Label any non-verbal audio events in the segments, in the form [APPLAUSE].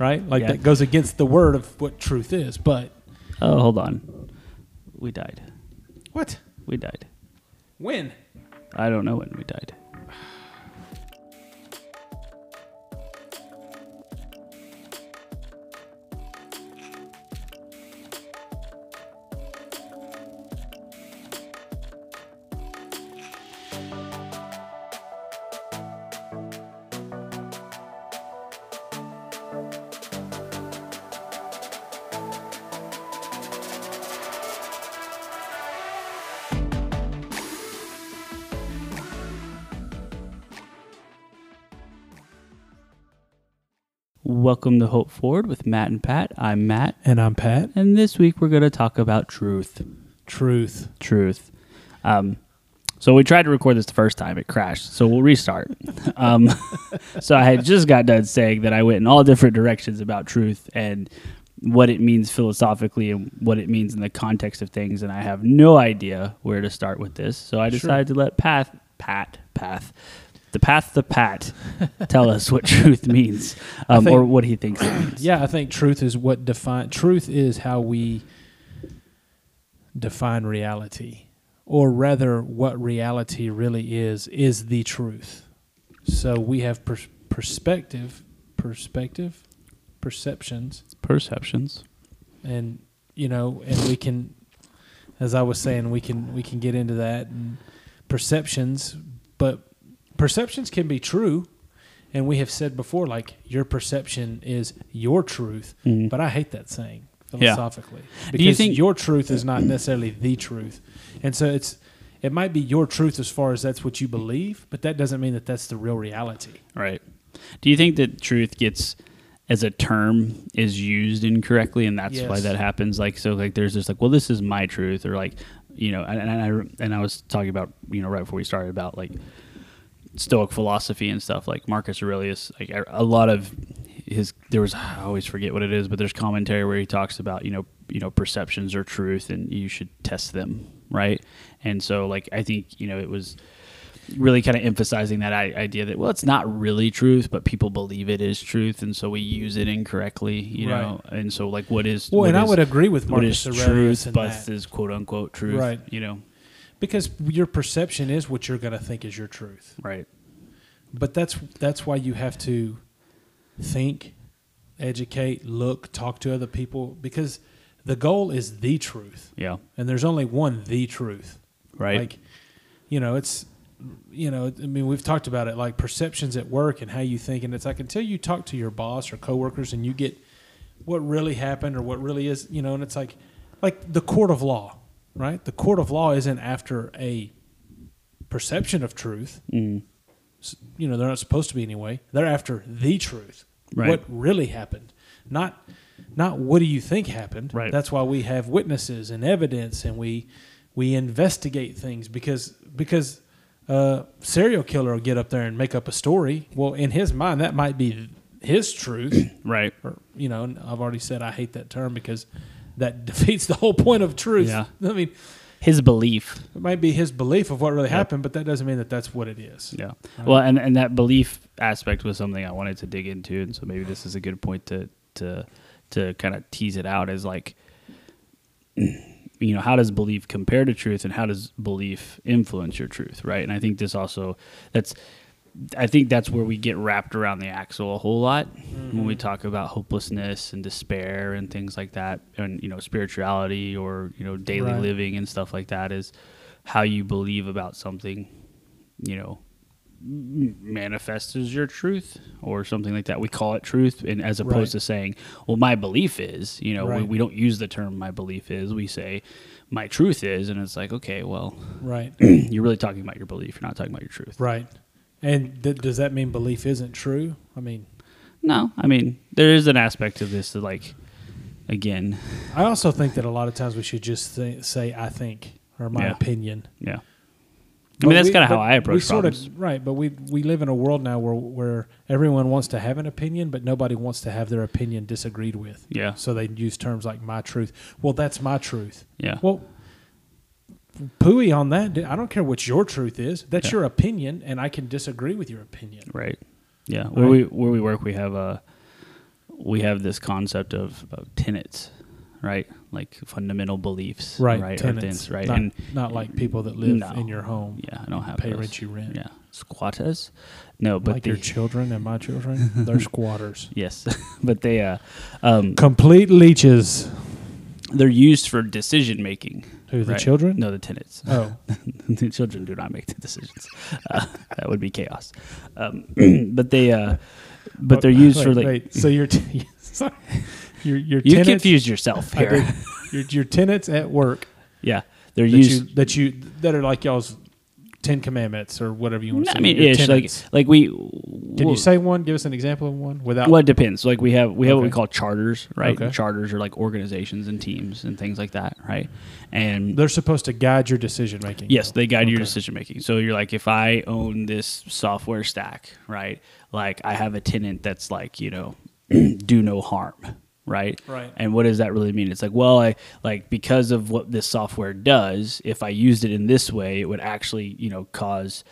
right? Like Yeah. that goes against the word of what truth is. But Oh, hold on. We died. what? We died. When? I don't know when we died. Welcome to Hope Forward with Matt and Pat. I'm Matt, And I'm Pat. and this week we're going to talk about truth. Truth. Truth. Um, so we tried to record this the first time, it crashed. So we'll restart. [LAUGHS] Um, [LAUGHS] so I had just got done saying that I went in all different directions about truth and what it means philosophically and what it means in the context of things, and I have no idea where to start with this. So I decided to let Pat, Pat, Path, the Path, the Pat, tell us what [LAUGHS] truth means, um, think- or what he thinks it means. Yeah, I think truth is what define truth is how we define reality. Or rather what reality really is is the truth. So we have pers- perspective, perspective, perceptions Perceptions. and you know and we can as i was saying we can we can get into that and perceptions but perceptions can be true and we have said before like your perception is your truth Mhm. but i hate that saying Yeah. philosophically you because think- your truth is not necessarily the truth and so it's it might be your truth as far as that's what you believe but that doesn't mean that that's the real reality Right. Do you think that truth gets as a term is used incorrectly and that's why that happens like so like there's just like well this is my truth or like you know and, and I and I was talking about you know right before we started about like stoic philosophy and stuff like Marcus Aurelius like a a lot of his there was I always forget what it is but there's commentary where he talks about you know you know perceptions are truth and you should test them right and so like I think you know it was really kind of emphasizing that idea that well it's not really truth but people believe it is truth and so we use it incorrectly you Right. know and so like what is well what and i would agree with marcus is aurelius truth but that. is quote unquote truth Right. you know because your perception is what you're going to think is your truth. Right. But that's that's why you have to think, educate, look, talk to other people because the goal is the truth. yeah. And there's only one the truth. right. Like you know, it's you know, I mean, we've talked about it like perceptions at work and how you think. And it's like until you talk to your boss or coworkers and you get what really happened or what really is, you know, and it's like like the court of law, right? The court of law isn't after a perception of truth. Mm, you know they're not supposed to be anyway. They're after the truth. Right. what really happened. Not not what do you think happened. Right. that's why we have witnesses and evidence and we we investigate things because because uh serial killer will get up there and make up a story. Well in his mind that might be his truth. Right. Or you know i've already said i hate that term because that [LAUGHS] defeats the whole point of truth Yeah. i mean his belief it might be his belief of what really Yep. happened but that doesn't mean that that's what it is yeah Right. well and and that belief aspect was something I wanted to dig into and so maybe this is a good point to to to kind of tease it out as like [CLEARS THROAT] you know how does belief compare to truth and how does belief influence your truth right and i think this also that's i think that's where we get wrapped around the axle a whole lot when we mm-hmm. talk about hopelessness and despair and things like that and you know spirituality or you know daily Right. living and stuff like that is how you believe about something you know manifests as your truth or something like that. We call it truth, and as opposed Right. to saying, "Well, my belief is," you know, we, we don't use the term "my belief is." We say, "My truth is," and it's like, okay, well, right [CLEARS THROAT] you're really talking about your belief. You're not talking about your truth. Right. And th- does that mean belief isn't true? I mean, No, I mean, there is an aspect of this that, like, again, I also think that a lot of times we should just th- say "I think" or "my Yeah. opinion." yeah. I mean, that's kind of how I approach we sort problems. Of, right, but we we live in a world now where where everyone wants to have an opinion, but nobody wants to have their opinion disagreed with. yeah, So they use terms like "my truth." Well, that's my truth. yeah, Well, pooey on that. I don't care what your truth is. That's Yeah. your opinion, and I can disagree with your opinion. right. Yeah, where Right. we where we work, we have a we have this concept of, of tenets, right? Like fundamental beliefs, Right, Right, or tenants, things, right? Not, and not like people that live No. in your home. yeah, I don't have pay those. rent you rent. Yeah, squatters. No, but like the, your children and my children, [LAUGHS] they're squatters. yes, [LAUGHS] but they uh, um, Complete leeches. they're used for decision making. Who the right? children? No, the tenants. Oh, [LAUGHS] the children do not make the decisions. [LAUGHS] Uh, that would be chaos. Um, [CLEARS THROAT] but they, uh, but they're used wait, for like. Wait, so your [LAUGHS] t- sorry, your your You tenants, confused yourself here. your your tenants at work yeah, they're that used. you that you that are like y'all's Ten Commandments or whatever you want to I say. mean, your ish. Like, like we. can well, you say one? Give us an example of one without. Well, it depends. Like we have we have what we call charters, right? Okay. Charters are like organizations and teams and things like that, right? And They're supposed to guide your decision making. Yes, they guide your decision making. So you're like, if I own this software stack, right? Like I have a tenant that's like, you know, [CLEARS THROAT] do no harm, right? Right. And what does that really mean? It's like, well, I like because of what this software does, if I used it in this way, it would actually, you know, cause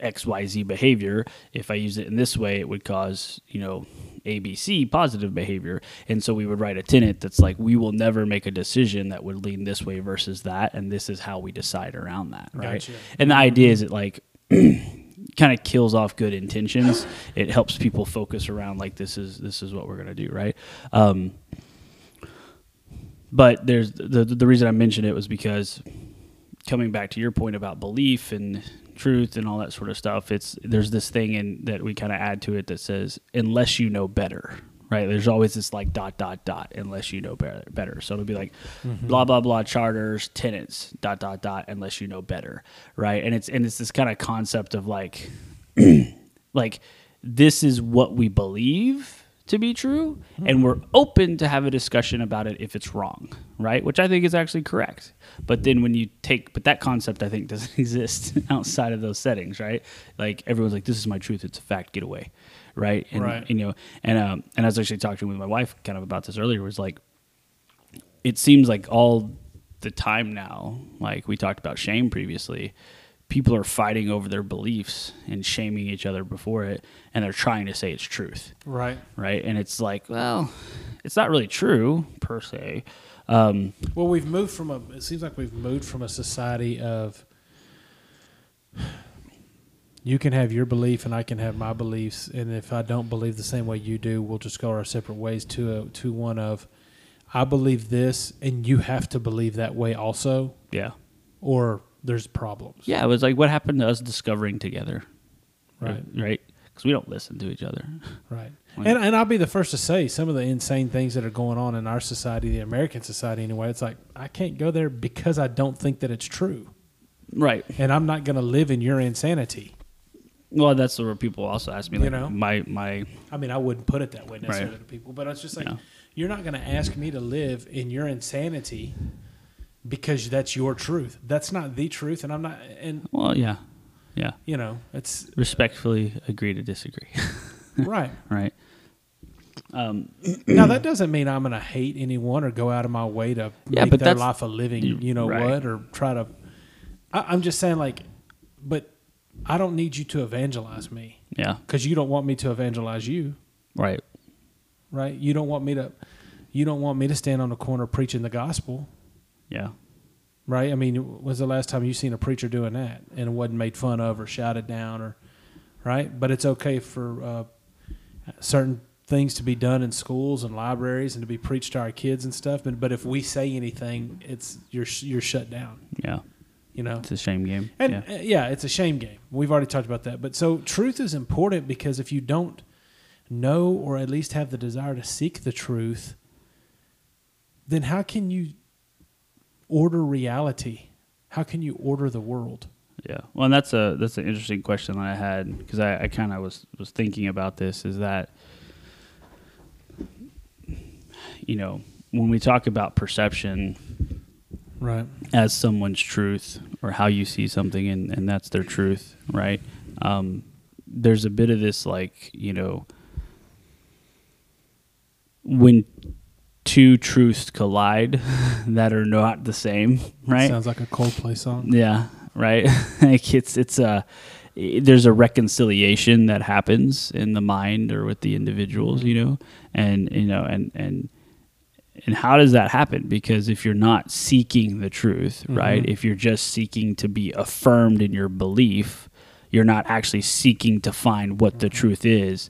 XYZ behavior. If I use it in this way, it would cause, you know, ABC positive behavior. And so we would write a tenant that's like, we will never make a decision that would lean this way versus that. And this is how we decide around that. Right. Gotcha. And the idea is it like [CLEARS THROAT] kind of kills off good intentions. It helps people focus around like this is this is what we're gonna do, right? Um, but there's the the reason I mentioned it was because coming back to your point about belief and truth and all that sort of stuff, it's there's this thing in that we kind of add to it that says unless you know better. Right, there's always this like dot dot dot unless you know better. Better, so it'll be like mm-hmm. blah blah blah charters tenants dot dot dot unless you know better, right? And it's and it's this kind of concept of like [CLEARS THROAT] like this is what we believe to be true and hmm. we're open to have a discussion about it if it's wrong right? Which i think is actually correct. But then when you take but that concept i think doesn't [LAUGHS] exist outside of those settings right? Like everyone's like this is my truth. It's a fact. Get away right and Right. you know and um and i was actually talking with my wife kind of about this earlier was like it seems like all the time now, like we talked about shame previously, people are fighting over their beliefs and shaming each other before it, and they're trying to say it's truth, Right. right? And it's like, well, it's not really true per se. Um, Well, we've moved from a. It seems like we've moved from a society of. You can have your belief and I can have my beliefs, and if I don't believe the same way you do, we'll just go our separate ways. To a to one of, I believe this, and you have to believe that way also, yeah, or there's problems. yeah. It was like, what happened to us discovering together, Right. Right? Because we don't listen to each other. Right. Like- And and I'll be the first to say some of the insane things that are going on in our society, the American society anyway. It's like I can't go there because I don't think that it's true, Right. and I'm not going to live in your insanity. Well, that's where people also ask me, You know? my my I mean, I wouldn't put it that way necessarily Right. to people, but it's just like Yeah. you're not going to ask me to live in your insanity because that's your truth. That's not the truth, and I'm not. And well, yeah, yeah. you know, it's Respectfully agree to disagree. [LAUGHS] right right. Um, now. That doesn't mean I'm going to hate anyone or go out of my way to Yeah, make but their life a living. you- You know right. what? Or try to. I, I'm just saying, like, but I don't need you to evangelize me yeah. because you don't want me to evangelize you. Right. right? You don't want me to, you don't want me to stand on the corner preaching the gospel, Yeah. right? I mean, was the last time you seen a preacher doing that and it wasn't made fun of or shouted down or, right? But it's okay for uh, certain things to be done in schools and libraries and to be preached to our kids and stuff. But but if we say anything, it's you're you're shut down, Yeah. You know. It's a shame game. And yeah. uh, yeah, it's a shame game. We've already talked about that. But so truth is important because if you don't know or at least have the desire to seek the truth, then how can you order reality? How can you order the world? Yeah. Well, and that's a that's an interesting question that I had because I, I kind of was was thinking about this. Is that you know when we talk about perception Right. as someone's truth or how you see something and, and that's their truth, right? Um, there's a bit of this like, you know, when two truths collide [LAUGHS] that are not the same, right? Sounds like a Coldplay song. Yeah, right. [LAUGHS] like it's it's i- there's a reconciliation that happens in the mind or with the individuals, you know, and you know, and and and how does that happen? Because if you're not seeking the truth, mm-hmm. right? If you're just seeking to be affirmed in your belief, you're not actually seeking to find what the mm-hmm. truth is.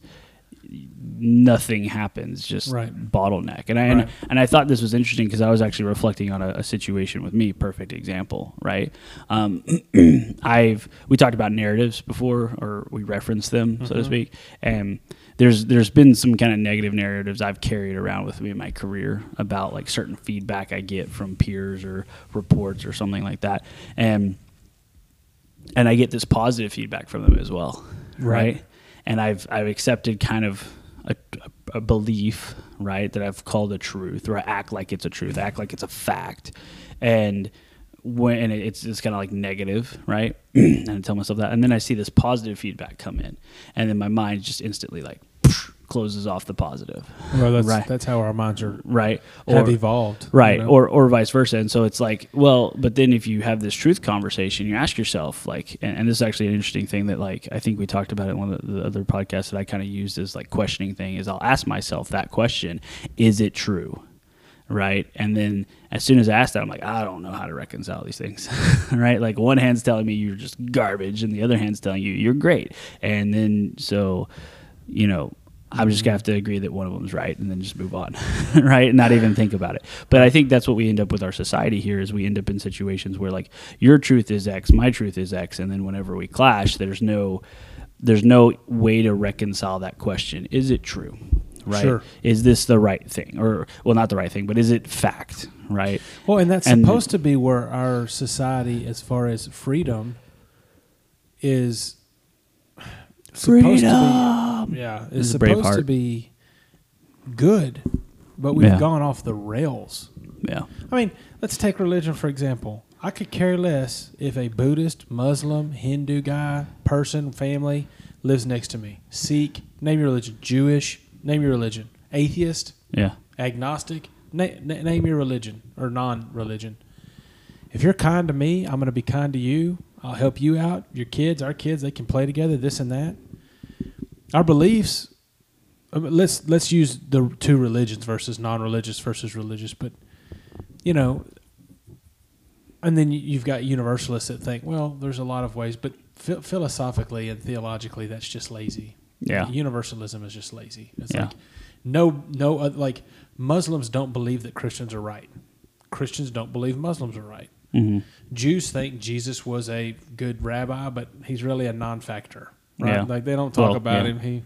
Nothing happens, just Right. bottleneck. And I and, Right. and I thought this was interesting because I was actually reflecting on a, a situation with me. Perfect example, right? Um, [CLEARS THROAT] I've we talked about narratives before, or we referenced them, so to speak, and there's there's been some kind of negative narratives I've carried around with me in my career about like certain feedback I get from peers or reports or something like that, and and I get this positive feedback from them as well, right? Right. And I've I've accepted kind of a, a belief, right, that I've called a truth, or I act like it's a truth, act like it's a fact, and when and it's it's kind of like negative, right? [CLEARS THROAT] and I tell myself that, and then I see this positive feedback come in, and then my mind just instantly like closes off the positive, Well, that's Right. that's how our minds are right? have Or- evolved, you right. know? or or vice versa. And so it's like well but then if you have this truth conversation you ask yourself like and, and this is actually an interesting thing that like i think we talked about it in one of the other podcasts that i kind of used as like questioning thing is i'll ask myself that question is it true? Right? And then as soon as i ask that i'm like i don't know how to reconcile these things. [LAUGHS] Right? Like one hand's telling me you're just garbage and the other hand's telling you you're great. And then so you know I'm just gonna have to agree that one of them's right and then just move on, [LAUGHS] right? And not even think about it. But I think that's what we end up with our society here is we end up in situations where like your truth is X, my truth is X, and then whenever we clash, there's no there's no way to reconcile that question. Is it true? Right? Sure. Is this the right thing? Or well not the right thing, but is it fact? Right? Well, and that's And- supposed to be where our society, as far as freedom, is supposed to be. Yeah, This is is supposed to be good, but we've Yeah. gone off the rails. Yeah. I mean, let's take religion for example. I could care less if a Buddhist, Muslim, Hindu guy, person, family lives next to me. Sikh, name your religion. Jewish, name your religion. Atheist, Yeah. agnostic, na- na- name your religion or non-religion. If you're kind to me, I'm going to be kind to you. I'll help you out. Your kids, our kids, they can play together. This and that. Our beliefs. I mean, let's let's use the two religions versus non-religious versus religious, but you know, and then you- you've got universalists that think, well, there's a lot of ways, but phi- philosophically and theologically, that's just lazy. Yeah. universalism is just lazy. It's Yeah. like no, no, uh, like Muslims don't believe that Christians are right. Christians don't believe Muslims are right. hmm Jews think Jesus was a good rabbi, but he's really a non-factor. Right? Yeah. Like they don't talk Well, about yeah. him. He,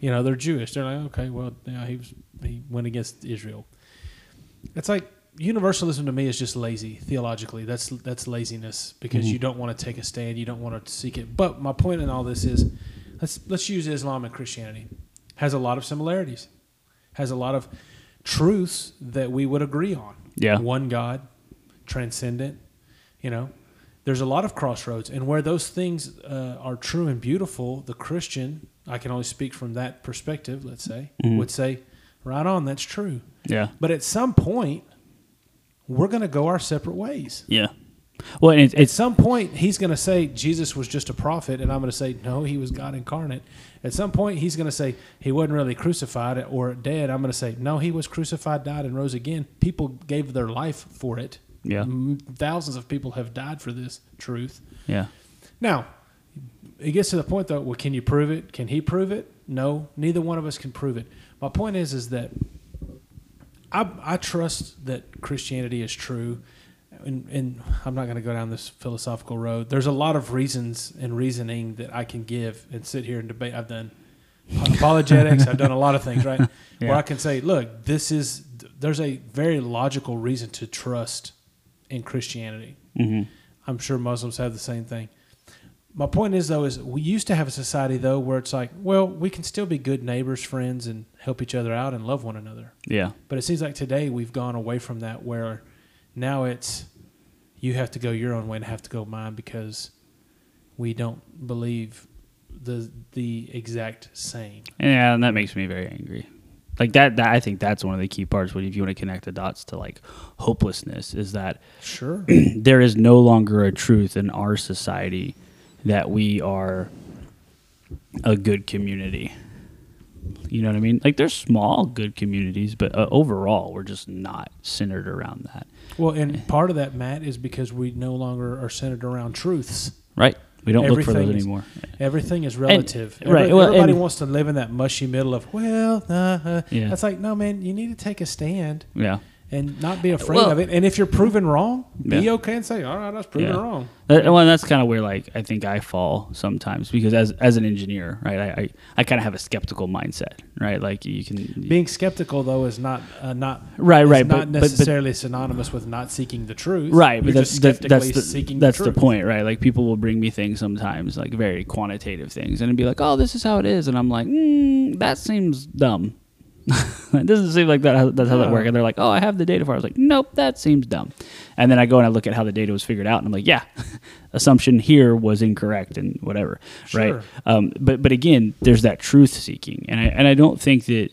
you know, they're Jewish. They're like, okay, well, yeah, he was he went against Israel. It's like universalism to me is just lazy theologically. That's that's laziness because Mm-hmm. you don't want to take a stand. You don't want to seek it. But my point in all this is, let's let's use Islam and Christianity. Has a lot of similarities. Has a lot of truths that we would agree on. Yeah. One God, transcendent. You know, there's a lot of crossroads, and where those things uh, are true and beautiful, the Christian, I can only speak from that perspective. Let's say, Mhm. would say, right on, that's true. Yeah. But at some point, we're going to go our separate ways. Yeah. Well, it's, At some point, he's going to say Jesus was just a prophet, and I'm going to say no, he was God incarnate. At some point, he's going to say he wasn't really crucified or dead. I'm going to say no, he was crucified, died, and rose again. People gave their life for it. Yeah. Thousands of people have died for this truth. yeah. Now, it gets to the point though. Well, can you prove it? Can he prove it? No, neither one of us can prove it. My point is, is that I, I trust that Christianity is true, and, and I'm not going to go down this philosophical road. There's a lot of reasons and reasoning that I can give and sit here and debate. I've done apologetics. I've done a lot of things, right? [LAUGHS] Where I can say, look, this is there's a very logical reason to trust in Christianity. hmm I'm sure Muslims have the same thing. My point is though is we used to have a society though where it's like, well, we can still be good neighbors, friends, and help each other out and love one another. Yeah. But it seems like today we've gone away from that where now it's you have to go your own way and I have to go mine because we don't believe the the exact same. Yeah, and that makes me very angry. Like that, that I think that's one of the key parts. When if you want to connect the dots to like hopelessness, is that Sure. [CLEARS THROAT] there is no longer a truth in our society that we are a good community. You know what I mean? Like there's small good communities, but uh, overall we're just not centered around that. Well, and part of that, Matt, is because we no longer are centered around truths. Right? We don't look for those is- anymore. Everything is relative. right, Every- well, everybody and- wants to live in that mushy middle of well, uh, uh. Yeah. That's like no, man. You need to take a stand Yeah. And not be afraid Well- of it. And if you're proven wrong, be Yeah. okay and say, all right, I was proven Yeah. wrong. That, well, that's kind of where like I think I fall sometimes because as as an engineer, right, I I, I kind of have a skeptical mindset, right? Like you can Being skeptical though is not uh, not Right, right, not but- but- but- necessarily synonymous with not seeking the truth. right, but You're that's just that's, skeptically that's the seeking that's the, the point, right? Like people will bring me things sometimes, like very quantitative things, and it'd be like, "Oh, this is how it is," and I'm like, mm, "That seems dumb." [LAUGHS] it doesn't seem like that. That's how that works. And they're like, "Oh, I have the data for." it. I was like, "Nope, that seems dumb." And then I go and I look at how the data was figured out, and I'm like, "Yeah, [LAUGHS] assumption here was incorrect, and whatever." Sure. Right. Um, but but again, there's that truth seeking, and I and I don't think that.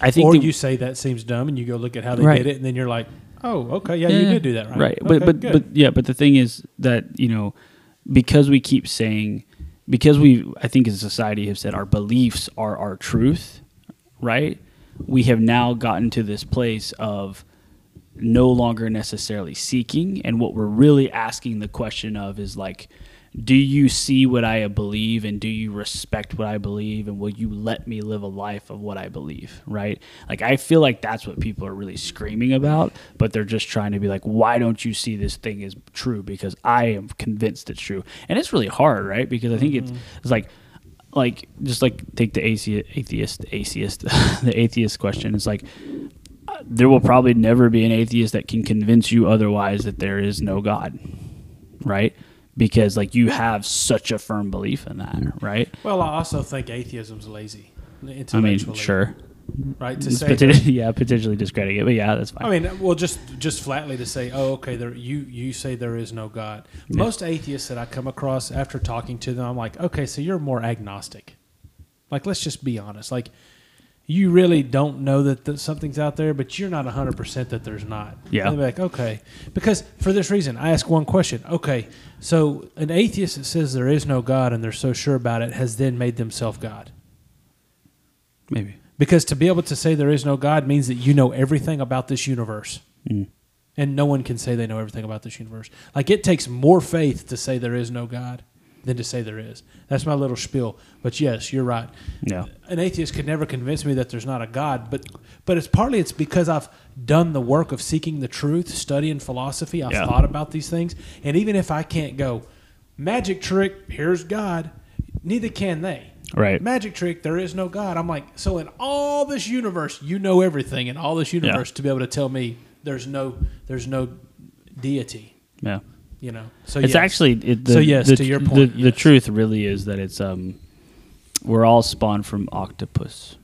I think Or you say that seems dumb, and you go look at how they Right. did it, and then you're like, oh, okay, yeah, you did do that right. Right. Okay, but but good. but yeah, but the thing is that, you know, because we keep saying because we I think as a society have said our beliefs are our truth, right? We have now gotten to this place of no longer necessarily seeking and what we're really asking the question of is like do you see what I believe and do you respect what I believe and will you let me live a life of what I believe, right? Like I feel like that's what people are really screaming about, but they're just trying to be like why don't you see this thing as true because I am convinced it's true. And it's really hard, right? Because I think it's mm-hmm. it's like like just like take the atheist atheist atheist [LAUGHS] the atheist question. It's like uh, there will probably never be an atheist that can convince you otherwise that there is no god right? Because like you have such a firm belief in that right? Well, I also think atheism's lazy. i mean sure right? To It's say, poten- [LAUGHS] yeah potentially discrediting it but yeah that's fine I mean, well, just just flatly to say, oh, okay, there you you say there is no God. Most atheists that I come across after talking to them, I'm like, okay, so you're more agnostic. Like, let's just be honest. Like, you really don't know that th- something's out there, but you're not 100 percent that there's not. Yeah. And they're like, okay, because for this reason, I ask one question. Okay, so an atheist that says there is no God and they're so sure about it has then made themselves God. maybe Because to be able to say there is no God means that you know everything about this universe. Mm. And no one can say they know everything about this universe. Like it takes more faith to say there is no God than to say there is. That's my little spiel. But yes, you're right. yeah An atheist could never convince me that there's not a God, but but it's partly it's because I've done the work of seeking the truth, studying philosophy. I've Yeah. thought about these things, and even if I can't go, magic trick, here's God. Neither can they. Right. Magic trick, there is no God. I'm like, so in all this universe, you know everything in all this universe to be able to tell me there's no there's no deity. yeah You know. So it's yes. actually it, the, So yes, the, to your point, the, yes. truth really is that it's um we're all spawned from octopus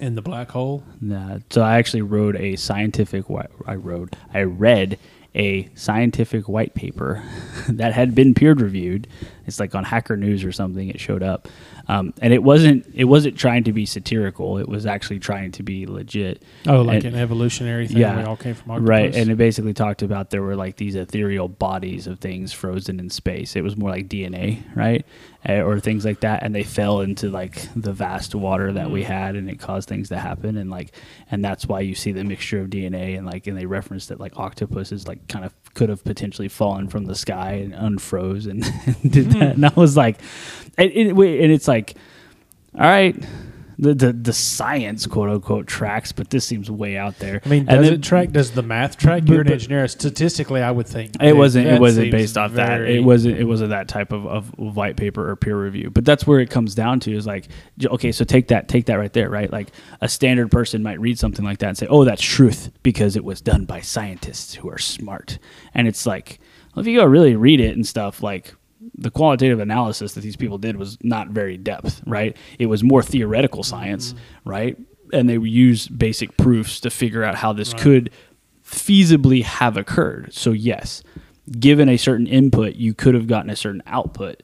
in the black hole. Nah, so I actually wrote a scientific. I wrote. I read a scientific white paper [LAUGHS] that had been peer reviewed. It's like on Hacker News or something. It showed up, um, and it wasn't. It wasn't trying to be satirical. It was actually trying to be legit. Oh, like And- an evolutionary thing. yeah, we all came from octopus. Right, and it basically talked about there were like these ethereal bodies of things frozen in space. It was more like DNA, right, Eh, or things like that, and they fell into like the vast water that we mm. had, and it caused things to happen, and like, and that's why you see the mixture of DNA, and like, and they referenced that like octopuses like kind of could have potentially fallen from the sky and unfroze and, [LAUGHS] did that, mm. and I was like, it- and it's like, all right. The, the the science quote unquote tracks, but this seems way out there. I mean, And does then- it track? Does the math track? But- You're an engineer. Statistically, I would think It wasn't. It wasn't based off that. It wasn't. It wasn't that type of, of white paper or peer review. But that's where it comes down to is like, okay, so take that, take that right there, right? Like a standard person might read something like that and say, oh, that's truth because it was done by scientists who are smart. And it's like, well, if you go really read it and stuff, like the qualitative analysis that these people did was not very depth, right? It was more theoretical science, mm-hmm. right? And they would use basic proofs to figure out how this could feasibly have occurred. So yes, given a certain input, you could have gotten a certain output.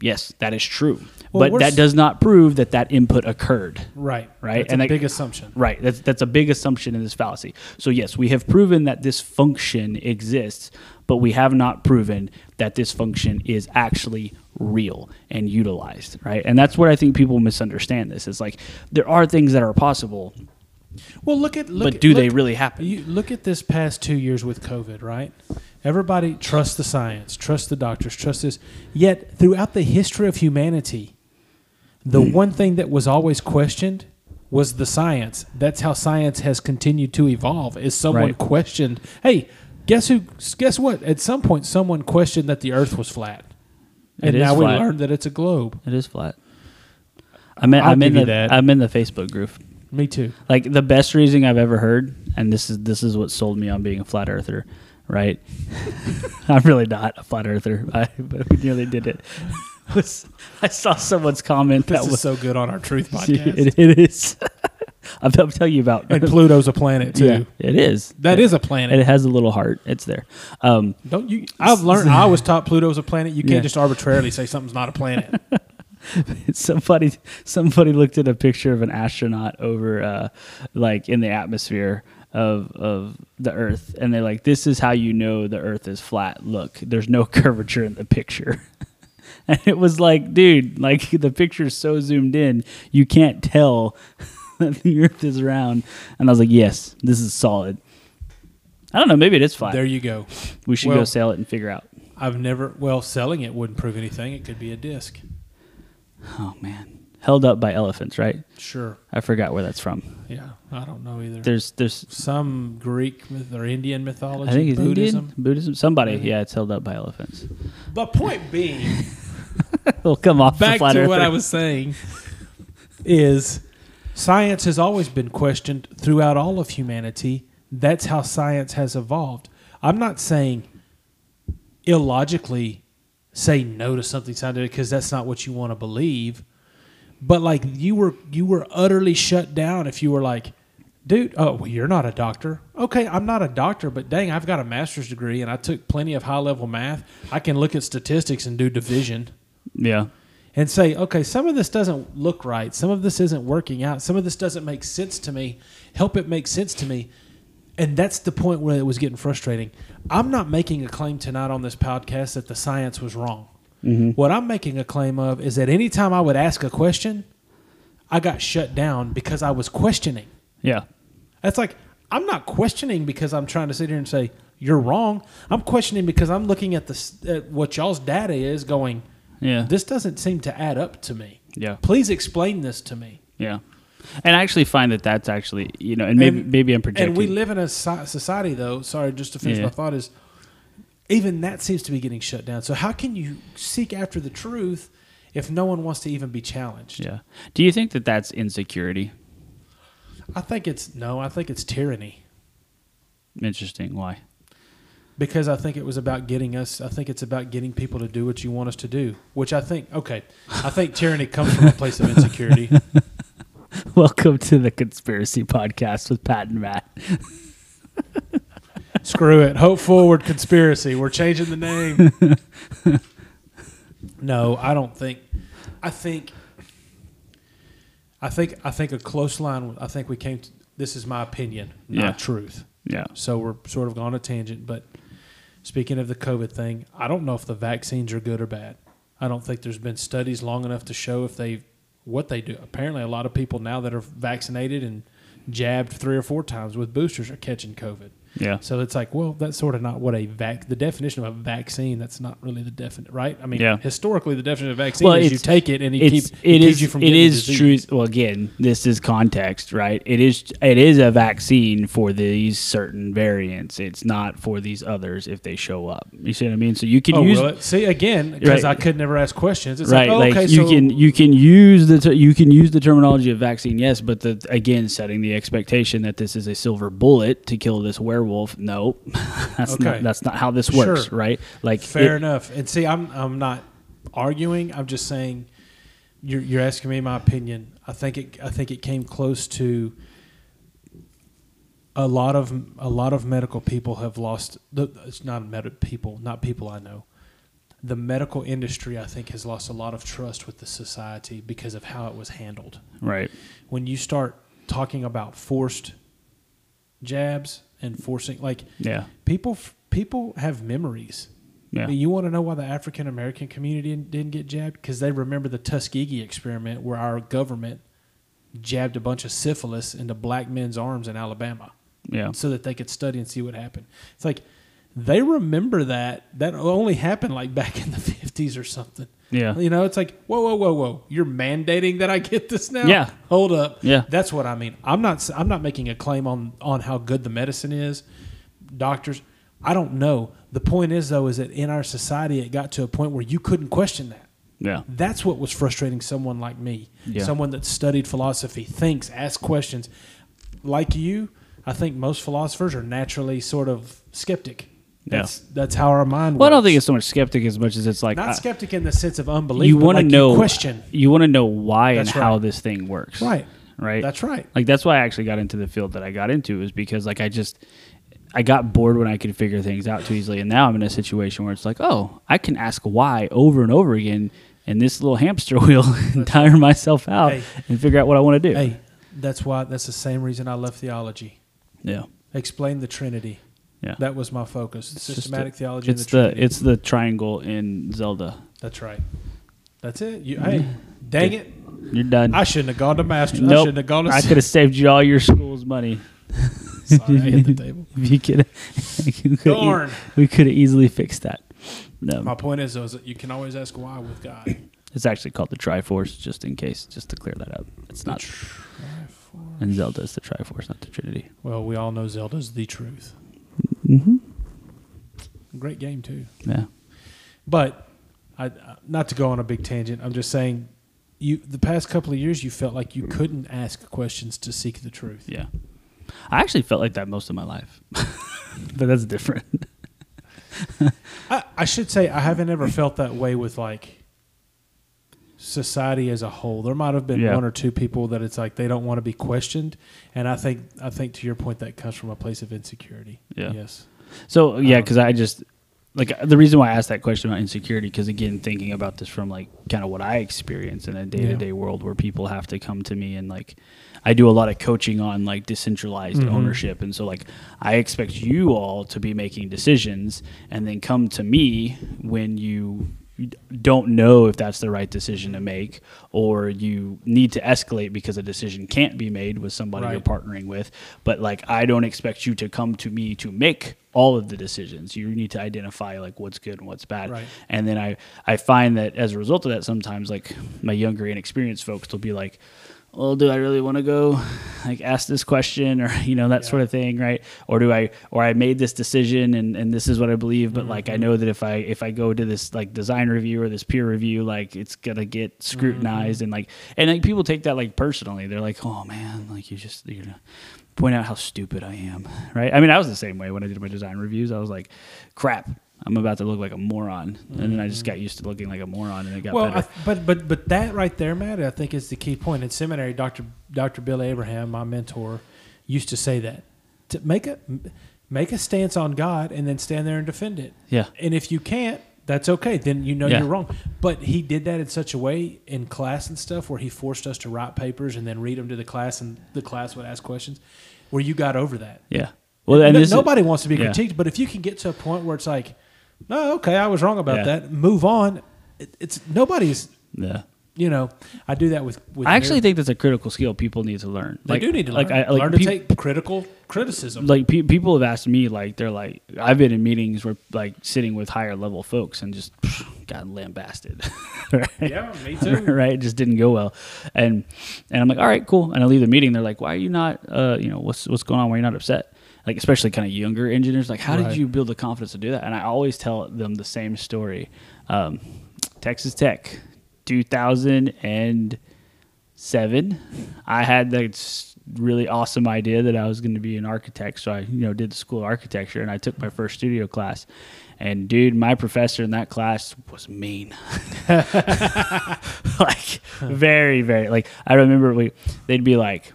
Yes, that is true. Well, but that does not prove that that input occurred. right, Right, That's and a that- big assumption. Right. That's that's a big assumption in this fallacy. So yes, we have proven that this function exists, but we have not proven that this function is actually real and utilized, right? And that's what I think people misunderstand. This It's like there are things that are possible, Well, look at look but at- do they really happen? You look at this past two years with COVID, right? Everybody trusts the science, trust the doctors, trust this. Yet throughout the history of humanity, the hmm. one thing that was always questioned was the science. That's how science has continued to evolve. Is someone Right. questioned? Hey, guess who? Guess what? At some point, someone questioned that the Earth was flat, and now flat. we learned that it's a globe. It is flat. I'm in, I'll I'm in give you the that. I'm in the Facebook group. Me too. Like the best reasoning I've ever heard, and this is this is what sold me on being a flat earther, right? [LAUGHS] I'm really not a flat earther, I, but we nearly did it. [LAUGHS] Was I saw someone's comment This that is was so good on our truth [LAUGHS] podcast. it, it is. [LAUGHS] To tell you about. and Pluto's a planet too. yeah, it is. That is a And planet. it has a little heart. It's there. Um, Don't you? I've learned. I was taught Pluto's a planet. You can't Yeah. just arbitrarily say something's not a planet. somebody somebody looked at a picture of an astronaut over uh, like in the atmosphere of of the earth and they're like this is how you know the earth is flat look there's no curvature in the picture [LAUGHS] and it was like dude like [LAUGHS] the picture's so zoomed in you can't tell [LAUGHS] that the earth is round and i was like yes this is solid i don't know maybe it is flat there you go. we should go sell it and figure out I've never. Well, selling it wouldn't prove anything. It could be a disc. oh man held up by elephants right Sure. i forgot where that's from Yeah. I don't know either. there's there's some Greek myth or Indian mythology. I think it's Buddhism. Indian Buddhism. Somebody, yeah, it's held up by elephants. But point being, [LAUGHS] We'll come off back the flat to what. I was saying, is science has always been questioned throughout all of humanity. That's how science has evolved. I'm not saying illogically say no to something scientific because that's not what you want to believe. But like you were you were utterly shut down if you were like, dude, oh well, you're not a doctor. Okay, I'm not a doctor, but dang, I've got a master's degree and I took plenty of high level math. I can look at statistics and do division Yeah, and say, okay, some of this doesn't look right. Some of this isn't working out. Some of this doesn't make sense to me. Help it make sense to me. And that's the point where it was getting frustrating. I'm not making a claim tonight on this podcast that the science was wrong. Mm-hmm. What I'm making a claim of is that anytime I would ask a question, I got shut down because I was questioning. yeah, That's like I'm not questioning because I'm trying to sit here and say you're wrong. I'm questioning because I'm looking at the at what y'all's data is going. Yeah, This doesn't seem to add up to me. yeah, Please explain this to me. yeah. And I actually find that that's actually you know, and maybe And- maybe I'm projecting. And we live in a society, though. Sorry, just to finish Yeah. my thought is, even that seems to be getting shut down. So how can you seek after the truth if no one wants to even be challenged? yeah. Do you think that that's insecurity? I think it's no. I think it's tyranny Interesting. Why? Because I think it was about getting us. I think it's about getting people to do what you want us to do. Which I think okay. I think tyranny comes from a place of insecurity. [LAUGHS] Welcome to the conspiracy podcast with Pat and Matt. [LAUGHS] Screw it. Hope forward conspiracy. We're changing the name. [LAUGHS] no, I don't think. I think. I think. I think a close line. I think we came. to This is my opinion, not Yeah. truth. Yeah, So we're sort of on a tangent. But speaking of the COVID thing, I don't know if the vaccines are good or bad. I don't think there's been studies long enough to show if they what they do. Apparently, a lot of people now that are vaccinated and jabbed three or four times with boosters are catching COVID. Yeah, So it's like, well, that's sort of not what a vac. The definition of a vaccine. That's not really the definite, right? I mean, Yeah. historically, the definition of vaccine Well, is you take it and it it's keeps it is you from it is true. Well, again, this is context, right? It is it is a vaccine for these certain variants. It's not for these others if they show up. You see what I mean? So you can Oh, use it? See again because Right. I could never ask questions. It's right oh, like, oh, okay, you so can you can use the ter- you can use the terminology of vaccine yes but the again setting the expectation that this is a silver bullet to kill this werewolf no [LAUGHS] that's Okay. not that's not how this works Sure. right like fair it- enough. And see, I'm I'm not arguing. I'm just saying you're you're asking me my opinion. I think it I think it came close to a lot of a lot of medical people have lost. The, it's not medical people, not people I know. The medical industry, I think, has lost a lot of trust with the society because of how it was handled. right When you start talking about forced jabs and forcing, like yeah people, people have memories Yeah. I mean, you want to know why the African American community didn't, didn't get jabbed? Because they remember the Tuskegee experiment where our government jabbed a bunch of syphilis into black men's arms in Alabama Yeah. so that they could study and see what happened. It's like they remember that. That only happened like back in the [LAUGHS] 50s or something. Yeah. You know, it's like, whoa, whoa, whoa, whoa! You're mandating that I get this now? Yeah. Hold up. Yeah. That's what I mean. I'm not. I'm not making a claim on on how good the medicine is. Doctors, I don't know. The point is though, is that in our society, it got to a point where you couldn't question that. Yeah. That's what was frustrating someone like me, Yeah. someone that studied philosophy, thinks, asks questions. Like you, I think most philosophers are naturally sort of skeptic. Yeah. That's that's how our mind. Works. Well, I don't think it's so much skeptic as much as it's like not I- skeptic in the sense of unbelief. you want to like know question. You want to know why and That's how this thing works. Right. Right. That's right. Like that's why I actually got into the field that I got into is because like I just I got bored when I could figure things out too easily, and now I'm in a situation where it's like, oh, I can ask why over and over again in this little hamster [LAUGHS] wheel and tire myself out Hey. and figure out what I want to do. Hey, that's why. That's the same reason I left theology. Yeah, Explain the Trinity. Yeah. That was my focus. It's Systematic the- theology. It's the, the it's the triangle in Zelda. That's right. That's it. You, hey, dang it! You're done. I shouldn't have gone to master. I nope. shouldn't have gone to. I could have saved you all your school's money. [LAUGHS] Sorry, I hit the [LAUGHS] table. If you could, [LAUGHS] you Darn. we could have easily fixed that. No, My point is, though, is that you can always ask why with God. [COUGHS] it's actually called the Triforce, just in case, just to clear that up. It's not. And Zelda is the Triforce, not the Trinity. Well, we all know Zelda's the truth. Mm-hmm. Great game too. Yeah. But I, not to go on a big tangent. I'm just saying, you the past couple of years, you felt like you couldn't ask questions to seek the truth. Yeah. I actually felt like that most of my life, [LAUGHS] but that's different. I, I should say I haven't ever felt that way with like society as a whole. There might have been Yeah. one or two people that it's like they don't want to be questioned, and I think I think to your point that comes from a place of insecurity. Yeah. Yes. So yeah, Um, because I just like the reason why I asked that question about insecurity, because again, thinking about this from like kind of what I experience in a day to day world where people have to come to me and like I do a lot of coaching on like decentralized Mhm. ownership, and so like I expect you all to be making decisions and then come to me when you don't know if that's the right decision to make or you need to escalate because a decision can't be made with somebody you're partnering with. But like i don't expect you to come to me to make all of the decisions. You need to identify like what's good and what's bad. Right. and then i i find that as a result of that sometimes like my younger inexperienced folks will be like well do i really want to go like ask this question or [LAUGHS] you know that Yeah. sort of thing right or do i or i made this decision and and this is what i believe but like Mm-hmm. i know that if i if i go to this like design review or this peer review like it's gonna get scrutinized Mm-hmm. and like and like people take that like personally they're like oh man like you just you're gonna point out how stupid i am right i mean i was the same way when i did my design reviews i was like crap i'm about to look like a moron and then i just got used to looking like a moron and it got Mm-hmm. Well, better I, but but but that right there, Matt, I think is the key point. In seminary, Doctor Doctor Bill Abraham, my mentor, used to say that to make a make a stance on God and then stand there and defend it. yeah And if you can't, that's okay. Then you know Yeah. you're wrong. But he did that in such a way in class and stuff where he forced us to write papers and then read them to the class, and the class would ask questions. Where you got over that. yeah well and No- this is- nobody wants to be yeah. critiqued, but if you can get to a point where it's like, no, okay, I was wrong about Yeah. that. Move on. It, it's nobody's. yeah You know, I do that with. with I actually think that's a critical skill people need to learn. they do need to like learn. I, like learn to peop- take critical criticism. like pe- people have asked me like they're like I've been in meetings where like sitting with higher level folks and just gotten lambasted. [LAUGHS] right? yeah, me too. [LAUGHS] right, it just didn't go well, and and I'm like, all right, cool. And I leave the meeting. They're like, why are you not? Uh, you know, what's what's going on? Why are you not upset? Like especially kind of younger engineers. Like, how Right. did you build the confidence to do that? And I always tell them the same story. Um, Texas Tech, 2007. I had this really awesome idea that I was going to be an architect, so I you know did the school of architecture, and I took my first studio class. And dude, my professor in that class was mean. [LAUGHS] like very, very like I remember we they'd be like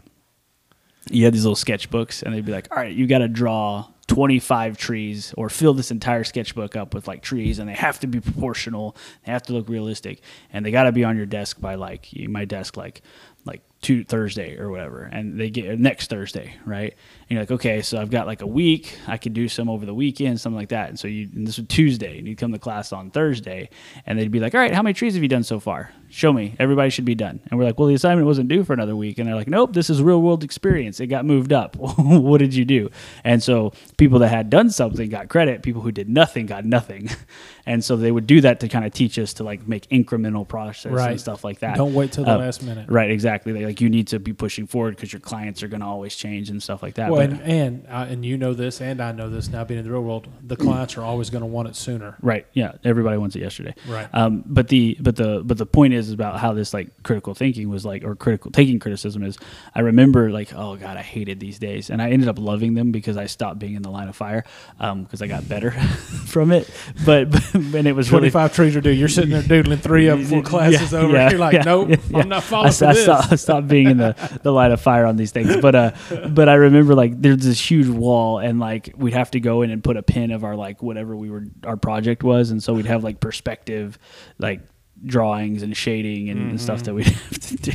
you had these little sketchbooks and they'd be like, All right, you gotta draw twenty five trees or fill this entire sketchbook up with like trees and they have to be proportional, they have to look realistic, and they gotta be on your desk by like my desk like like to Thursday or whatever, and they get next Thursday, right? And you're like, okay, so I've got like a week. I could do some over the weekend, something like that. And so you, and this was Tuesday, and you'd come to class on Thursday, and they'd be like, all right, how many trees have you done so far? Show me. Everybody should be done. And we're like, well, the assignment wasn't due for another week. And they're like, nope, this is real world experience. It got moved up. [LAUGHS] what did you do? And so people that had done something got credit. People who did nothing got nothing. [LAUGHS] And so they would do that to kind of teach us to like make incremental process Right. and stuff like that. Don't wait till the Uh, last minute. Right, exactly. Like you need to be pushing forward because your clients are going to always change and stuff like that. Well, But- and and, uh, and you know this, and I know this now. Being in the real world, the clients are always going to want it sooner. Right. Yeah. Everybody wants it yesterday. Right. Um, but the but the but the point is about how this like critical thinking was like or critical taking criticism is. I remember like oh god I hated these days and I ended up loving them because I stopped being in the line of fire because I got better [LAUGHS] from it. But, but and it was Twenty really five trees are due. You're sitting there doodling three of them before [LAUGHS] class Yeah, is over. yeah, You're like, yeah, nope. I'm not falling I, for I this. I stopped being in the, the line of fire on these things. But uh, but I remember like there's this huge wall, and like we'd have to go in and put a pin of our like whatever we were our project was, and so we'd have like perspective, like drawings and shading and, and stuff that we'd [LAUGHS] have to do.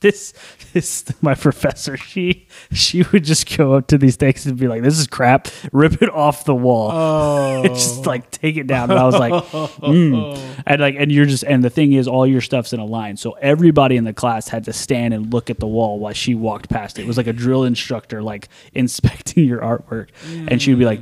This this [LAUGHS] my professor she she would just go up to these things and be like this is crap rip it off the wall [LAUGHS] Oh, just like take it down. And I was like, [LAUGHS] mm. and like, and you're just, and the thing is, all your stuff's in a line. So everybody in the class had to stand and look at the wall while she walked past it. It was like a drill instructor, like inspecting your artwork. And she would be like,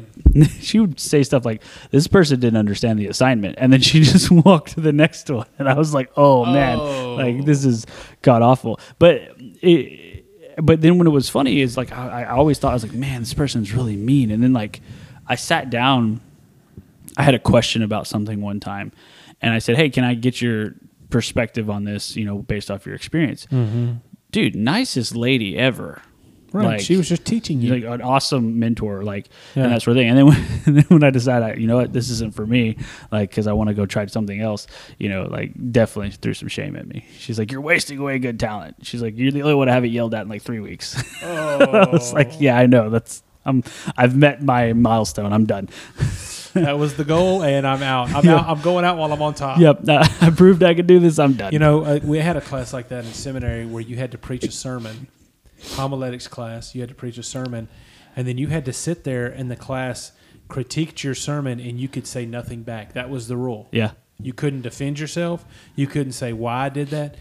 she would say stuff like, "This person didn't understand the assignment," and then she just walked to the next one. And I was like, "Oh man, Oh. like this is god awful." But it, but then when it was funny is like I, I always thought I was like, man, this person's really mean. And then like I sat down, I had a question about something one time, and I said, hey, can I get your perspective on this? You know, based off your experience, mm-hmm. dude, nicest lady ever. Right. Like, she was just teaching you. like an awesome mentor, like Yeah. and that sort of thing. And then when, [LAUGHS] and then when I decided, I, you know what, this isn't for me, like because I want to go try something else, you know, like definitely threw some shame at me. She's like, "You're wasting away good talent." She's like, "You're the only one I haven't yelled at in like three weeks." [LAUGHS] I was like, "Yeah, I know. That's I'm I've met my milestone. I'm done." [LAUGHS] that was the goal, and I'm out. I'm Yeah. out. I'm going out while I'm on top. Yep, I proved I could do this. I'm done. You know, uh, we had a class like that in seminary where you had to preach a sermon, homiletics class. You had to preach a sermon, and then you had to sit there and the class critiqued your sermon, and you could say nothing back. That was the rule. yeah, You couldn't defend yourself. You couldn't say why I did that.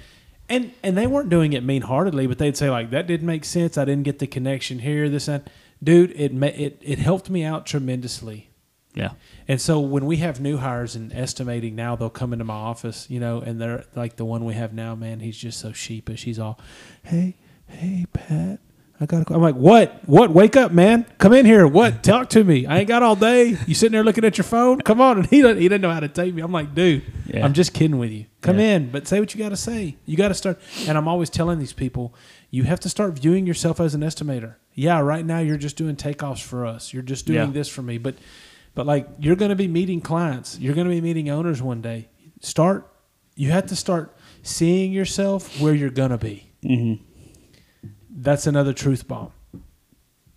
And and they weren't doing it mean heartedly, but they'd say like that didn't make sense. I didn't get the connection here. This and dude, it it it helped me out tremendously. yeah, And so when we have new hires and estimating now, they'll come into my office, you know, and they're like the one we have now, man, he's just so sheepish. He's all, hey, hey, Pat, I gotta. I'm like, what? What? Wake up, man! Come in here. What? [LAUGHS] Talk to me. I ain't got all day. You sitting there looking at your phone? Come on! And he didn't, He doesn't know how to take me. I'm like, dude, Yeah. I'm just kidding with you. Come Yeah. in, but say what you got to say. You got to start. And I'm always telling these people, you have to start viewing yourself as an estimator. Yeah, right now you're just doing takeoffs for us. You're just doing Yeah. this for me, but but like you're going to be meeting clients. You're going to be meeting owners one day. Start. You have to start seeing yourself where you're going to be. hmm That's another truth bomb.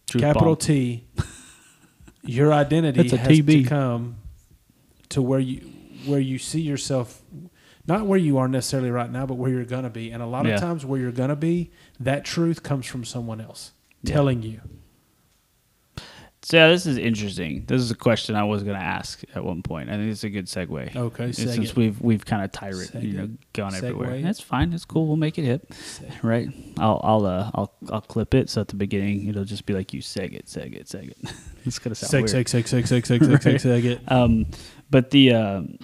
Truth Capital bomb. T. Your identity has to come to where you where you see yourself, not where you are necessarily right now, but where you're gonna be. And a lot Yeah. of times, where you're gonna be, that truth comes from someone else Yeah. telling you. So yeah, this is interesting. This is a question I was going to ask at one point. I think it's a good segue. Okay, seg- since we've we've kind of tired, you know, gone segue. everywhere. That's fine. That's cool. We'll make it hip, seg- right? I'll I'll uh, I'll I'll clip it so at the beginning it'll just be like you seg it, seg it, seg it. [LAUGHS] it's gonna sound seg, weird. Seg seg seg seg seg seg seg [LAUGHS] it. Um, but the uh, um,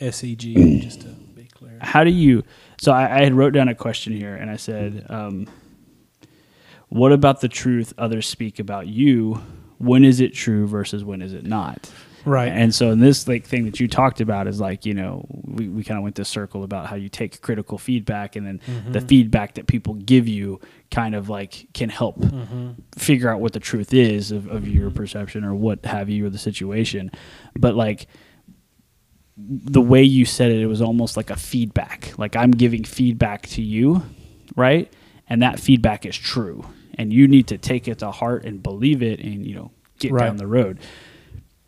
SEG just to be clear. How do you? So I, I had wrote down a question here, and I said, mm-hmm. um, "What about the truth others speak about you?" When is it true versus when is it not?" Right. And so in this like thing that you talked about is like, you know, we, we kind of went this circle about how you take critical feedback and then mm-hmm. the feedback that people give you kind of like can help mm-hmm. figure out what the truth is of, of your mm-hmm. perception or what have you or the situation. But like the way you said it, it was almost like a feedback. Like I'm giving feedback to you, right? And that feedback is true. And you need to take it to heart and believe it and, you know, get Right. down the road.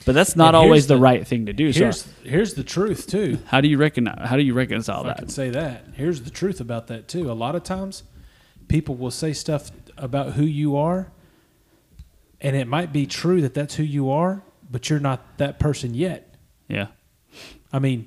But that's not And always the, the- right thing to do. So Here's here's the truth too. how do you recognize how do you reconcile If I that? say that. Here's the truth about that too. A lot of times, people will say stuff about who you are, and it might be true that that's who you are, but you're not that person yet. Yeah. I mean,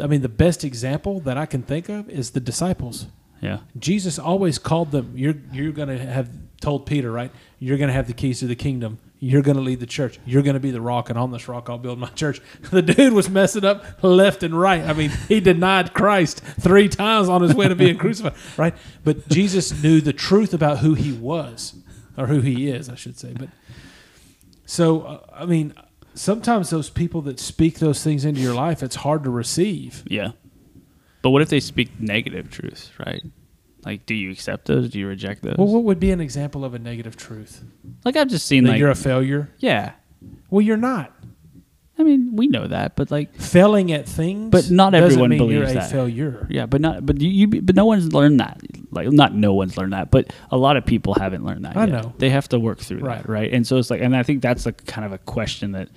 I mean, the best example that I can think of is the disciples. Yeah. Jesus always called them. You're you're going to have told Peter, right? You're going to have the keys to the kingdom. You're going to lead the church. You're going to be the rock, and on this rock I'll build my church. [LAUGHS] The dude was messing up left and right. I mean, he denied Christ three times on his way to being [LAUGHS] crucified, right? But Jesus knew the truth about who he was, or who he is, I should say. But so, uh, I mean, sometimes those people that speak those things into your life, it's hard to receive. Yeah. But what if they speak negative truths, right? Like, do you accept those? Do you reject those? Well, what would be an example of a negative truth? like, I've just seen, That like, you're a failure. yeah. Well, you're not. I mean, we know that, but like, Failing at things, But not doesn't everyone mean you're believes a that. failure. yeah, but not, but you, you, but no one's learned that. Like, not no one's learned that, but a lot of people haven't learned that. I yet. know. They have to work through Right. that, right? And so it's like, and I think that's a kind of a question that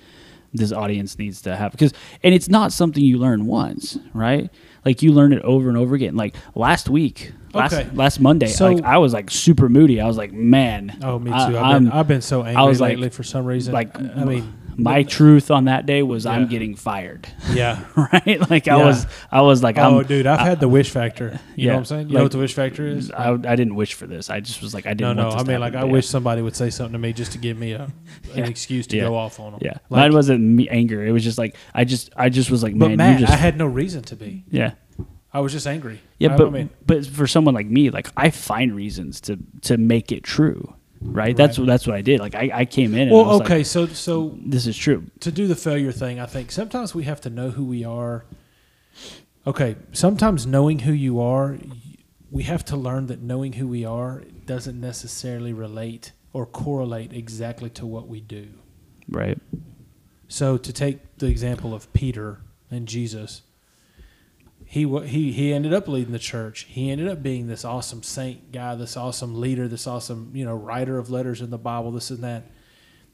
this audience needs to have because, and it's not something you learn once, right? Like you learn it over and over again. Like last week, last Okay. last Monday, So- like I was like super moody. I was like, man, Oh, me too. I, have been, I've been so angry I was like- lately for some reason. like I mean, my truth on that day was Yeah. I'm getting fired, [LAUGHS] yeah. right? Like I Yeah. was, I was like, I'm, oh, dude, I've had the wish factor. You know yeah, what I'm saying? You like- know what the wish factor is? I, I didn't wish for this. I just was like, I didn't. no. want this I mean, like, I wish somebody would say something to me just to give me a an [LAUGHS] excuse to go off on them. Yeah, Like, mine wasn't me anger. It was just like I just, I just was like, man, Matt, you just, I had no reason to be. yeah, I was just angry. yeah. I, But I mean, but for someone like me, like I find reasons to to make it true, right? That's what that's what I did. Like I, I came in. And I well, okay. like, so, so this is true. to do the failure thing, I think sometimes we have to know who we are. Okay, sometimes knowing who you are, we have to learn that knowing who we are doesn't necessarily relate or correlate exactly to what we do. Right. So to take the example of Peter and Jesus, he he he ended up leading the church. He ended up being this awesome saint guy, this awesome leader, this awesome you know writer of letters in the Bible, this and that.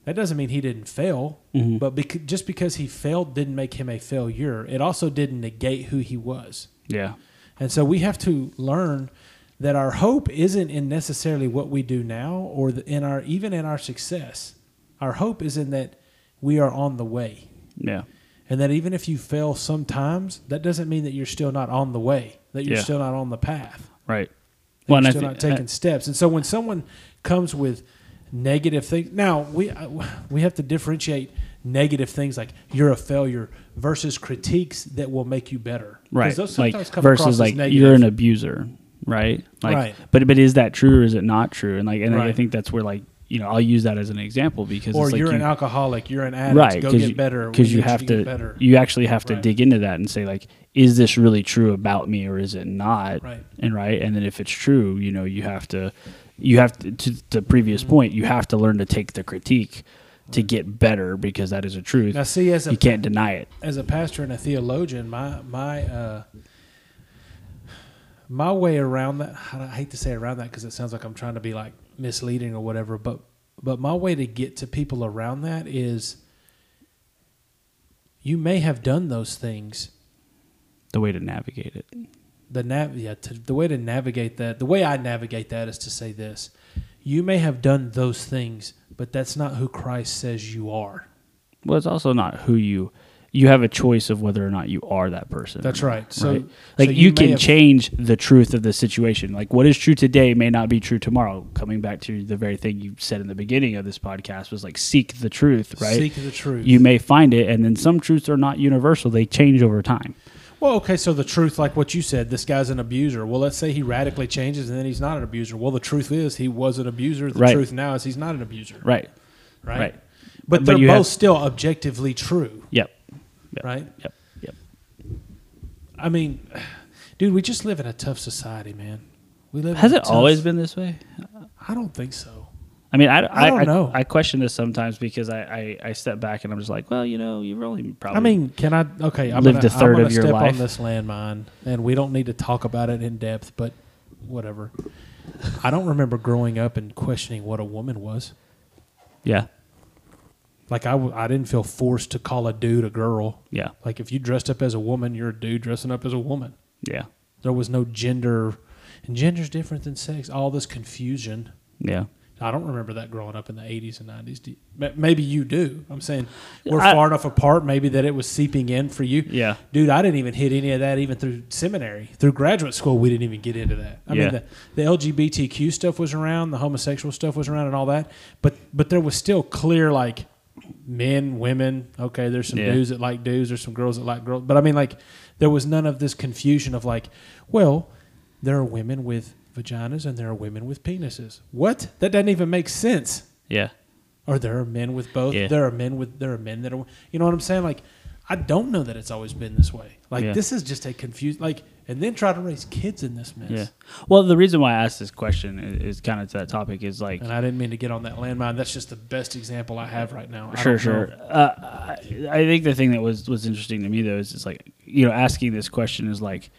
That doesn't mean he didn't fail, Mhm. but bec- just because he failed didn't make him a failure. It also didn't negate who he was. Yeah. And so we have to learn that our hope isn't in necessarily what we do now or in our even in our success. Our hope is in that we are on the way. Yeah. And that even if you fail sometimes, that doesn't mean that you're still not on the way, that you're Yeah. still not on the path. Right. Well, you're still thi- not taking steps. And so when someone comes with negative things, now we uh, we have to differentiate negative things like you're a failure versus critiques that will make you better. right. Those Like sometimes come across versus as like you're an abuser, right? Like, Right. But but is that true or is it not true? And like, and I think that's where like you know I'll use that as an example because or it's like you're you, an alcoholic, you're an addict. right Go get you, better. because you have to to get better. you actually have to Right. dig into that and say like is this really true about me or is it not Right. and right and then if it's true you know you have to you have to to the previous Mm-hmm. point you have to learn to take the critique to get better because that is a truth Now, see, as a you can't deny it as a pastor and a theologian, my my uh, my way around that. I hate to say around that because it sounds like I'm trying to be like misleading or whatever. But but my way to get to people around that is, you may have done those things. the way to navigate it The nav yeah, to, the way to navigate that. The way I navigate that is to say this: you may have done those things, but that's not who Christ says you are. well it's also not who you you have a choice of whether or not you are that person That's not, right. So- right? so like you you, can have- change the truth of the situation like what is true today may not be true tomorrow coming back to the very thing you said in the beginning of this podcast was like seek the truth right Seek the truth. you may find it and then some truths are not universal they change over time Well, okay, so the truth, like what you said, this guy's an abuser. Well, let's say he radically changes and then he's not an abuser. Well, the truth is he was an abuser. The Right. truth now is he's not an abuser. right Right. right. But But they're both have- still objectively true. yep Yep. Right. yep yep I mean, [SIGHS] dude, we just live in a tough society, man. We live. has in it tough- always been this way I don't think so. I mean, I, I, don't I, know. I question this sometimes because I, I, I step back and I'm just like, well, you know, you've only probably. I mean, can I? Okay, I'm Lived gonna, a third I'm of your step life. on this landmine, and we don't need to talk about it in depth, but whatever. I don't remember growing up and questioning what a woman was. yeah, Like I, w- I didn't feel forced to call a dude a girl. yeah, Like if you dressed up as a woman, you're a dude dressing up as a woman. yeah, There was no gender. and gender's different than sex. All this confusion. Yeah. I don't remember that growing up in the 80s and 90s. Do you- maybe you do. I'm saying we're I- far enough apart, maybe that it was seeping in for you. Yeah. Dude, I didn't even hit any of that even through seminary. Through graduate school, we didn't even get into that. I Yeah. mean, the, the LGBTQ stuff was around, the homosexual stuff was around, and all that. But but there was still clear like men, women. Okay, there's some Yeah. dudes that like dudes, there's some girls that like girls. But I mean, like, there was none of this confusion of like, well, there are women with vaginas and there are women with penises. What? That doesn't even make sense. Yeah. Or there are men with both. Yeah. There are men with there are men that are you know what I'm saying? Like I don't know that it's always been this way. Like Yeah. this is just a confused like and then try to raise kids in this mess. Yeah. Well, the reason why I asked this question is, is kind of to that topic is like And I didn't mean to get on that landmine. That's just the best example I have right now. I sure, sure. Uh, I, I think the thing that was was interesting to me though is just like you know asking this question is like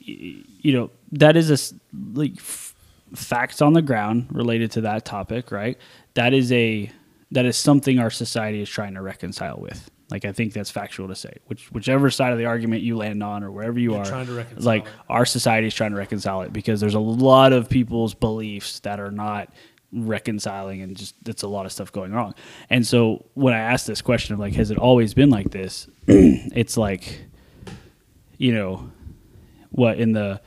you know that is a like f- facts on the ground related to that topic, right? That is a that is something our society is trying to reconcile with. Like I think that's factual to say. Which whichever side of the argument you land on or wherever you You're are, trying to reconcile like it. our society is trying to reconcile it because there's a lot of people's beliefs that are not reconciling and just it's a lot of stuff going wrong. And so when I asked this question of like, has it always been like this? [CLEARS THROAT] it's like, you know, what in the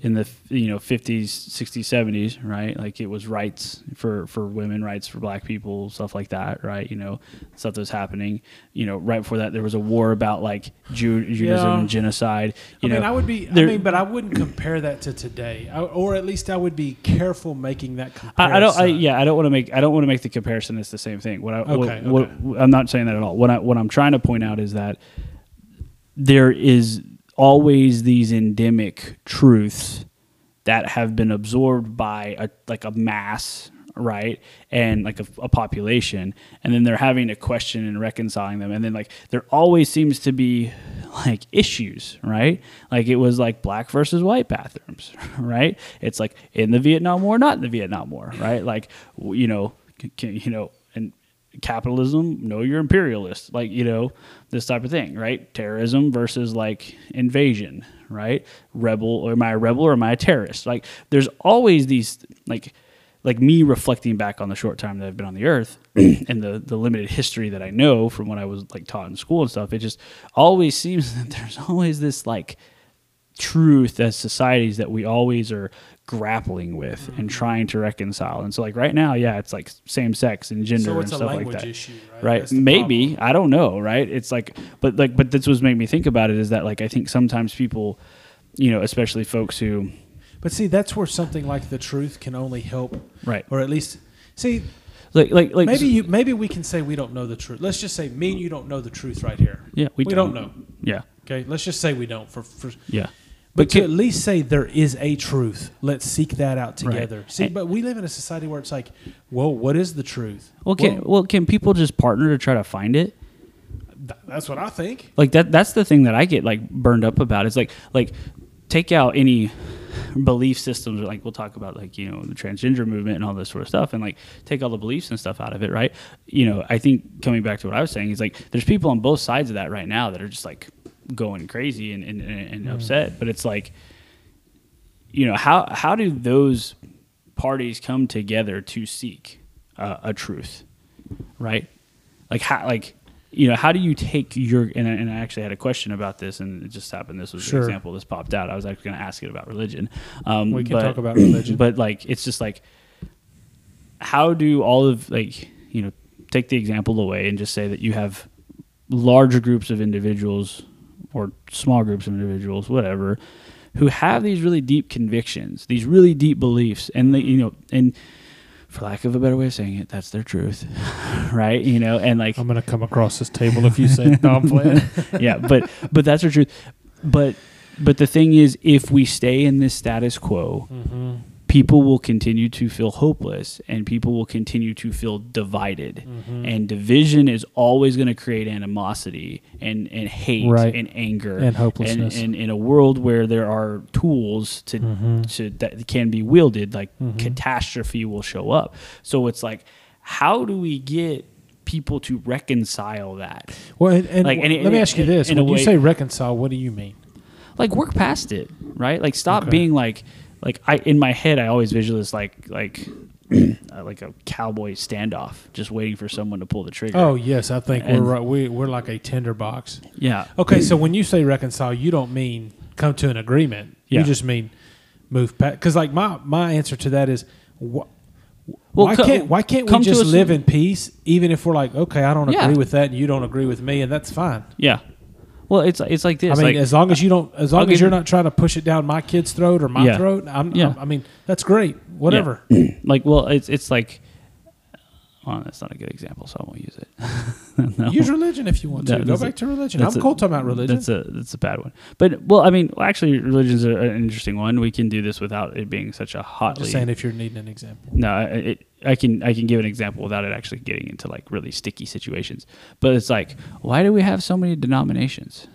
in the you know 50s 60s 70s right like it was rights for for women rights for black people stuff like that right you know stuff that was happening you know right before that there was a war about like Jew, Judaism Yeah. and genocide you I mean, I would be. I mean, but I wouldn't compare that to today, I, or at least I would be careful making that comparison. I, I don't. I, yeah, I don't want to make. I don't want to make the comparison. It's the same thing. What I. Okay, what, what- I'm not saying that at all. What I. What I'm trying to point out is that there is always these endemic truths that have been absorbed by a like a mass right? And like a, a population. And then they're having to question and reconciling them. And then like there always seems to be like issues right? Like it was like black versus white bathrooms [LAUGHS] right? It's like in the vietnam war not in the vietnam war right? Like you know c- c- you know capitalism no you're imperialist like you know this type of thing right? Terrorism versus like invasion right? Rebel or am i a rebel or am i a terrorist? Like there's always these like like me reflecting back on the short time that I've been on the earth [CLEARS THROAT] and the the limited history that I know from when I was like taught in school and stuff, it just always seems [LAUGHS] that there's always this like truth as societies that we always are grappling with and trying to reconcile. And so like right now, yeah, it's like same sex and gender So and stuff like that. issue, right? Right. Maybe. problem. I don't know, right? It's like but like but that's what's made me think about it is that like I think sometimes people, you know, especially folks who But see, that's where something like the truth can only help, Right. or at least see. like like like Maybe you. Maybe we can say we don't know the truth. Let's just say me and you don't know the truth right here. yeah, we, we don't know. Yeah. Okay, let's just say we don't. For, for Yeah. But to at least say there is a truth. Let's seek that out Right. together. See, but we live in a society where it's like, well, what is the truth? Well, can well can people just partner to try to find it? th- that's what I think. Like that that's the thing that I get like burned up about. It's like like take out any belief systems like we'll talk about like you know the transgender movement and all this sort of stuff and like take all the beliefs and stuff out of it right you know i think coming back to what i was saying is like there's people on both sides of that right now that are just like going crazy and, and, and, and upset but it's like you know how how do those parties come together to seek uh, a truth right like how like you know how do you take your and I, and I actually had a question about this and it just happened this was Sure. an example this popped out i was actually going to ask it about religion um, We can but- talk about religion. but like it's just like how do all of like you know take the example away and just say that you have larger groups of individuals or small groups of individuals whatever who have these really deep convictions these really deep beliefs and they, you know and for lack of a better way of saying it that's their truth [LAUGHS] right you know and like I'm gonna come across this table if you say no, I'm playing. [LAUGHS] [LAUGHS] yeah, but but that's the truth. But but the thing is, if we stay in this status quo, Mm-hmm. People will continue to feel hopeless, and people will continue to feel divided. Mm-hmm. And division is always going to create animosity and and hate Right. and anger And hopelessness. And, in a world where there are tools to Mm-hmm. to that can be wielded, like catastrophe will show up. So it's like, how do we get people to reconcile that? Well, and, and Like, and let me ask you this: when you way- say reconcile, what do you mean? like work past it, right? Like stop Okay. being like like I in my head I always visualize like like [CLEARS THROAT] uh, like a cowboy standoff, just waiting for someone to pull the trigger. Oh yes, I think And- we're right. We we're like a tinderbox. yeah, Okay, so when you say reconcile, you don't mean come to an agreement. Yeah. You just mean move past. Because like my my answer to that is, wh- Well, why co- can't why can't we just live in peace, even if we're like, okay, I don't Yeah. agree with that, and you don't agree with me, and that's fine. yeah. Well, it's it's like this. I mean, like, as long as you don't, uh, as long I'll as you're not trying to push it down my kid's throat or my Yeah. throat, I'm, Yeah. I'm- I mean, that's great. Whatever. Yeah. [CLEARS THROAT] like well, it's it's like. Well, that's not a good example, so I won't use it. [LAUGHS] No. Use religion if you want to. That- Go that's a- back to religion. I'm a- cool talking about religion. That's a that's a bad one. But well, I mean, well, actually, religion's a, an interesting one. We can do this without it being such a I'm hotly. just saying if you're needing an example. No, I- it, I can I can give an example without it actually getting into like really sticky situations. But it's like, why do we have so many denominations,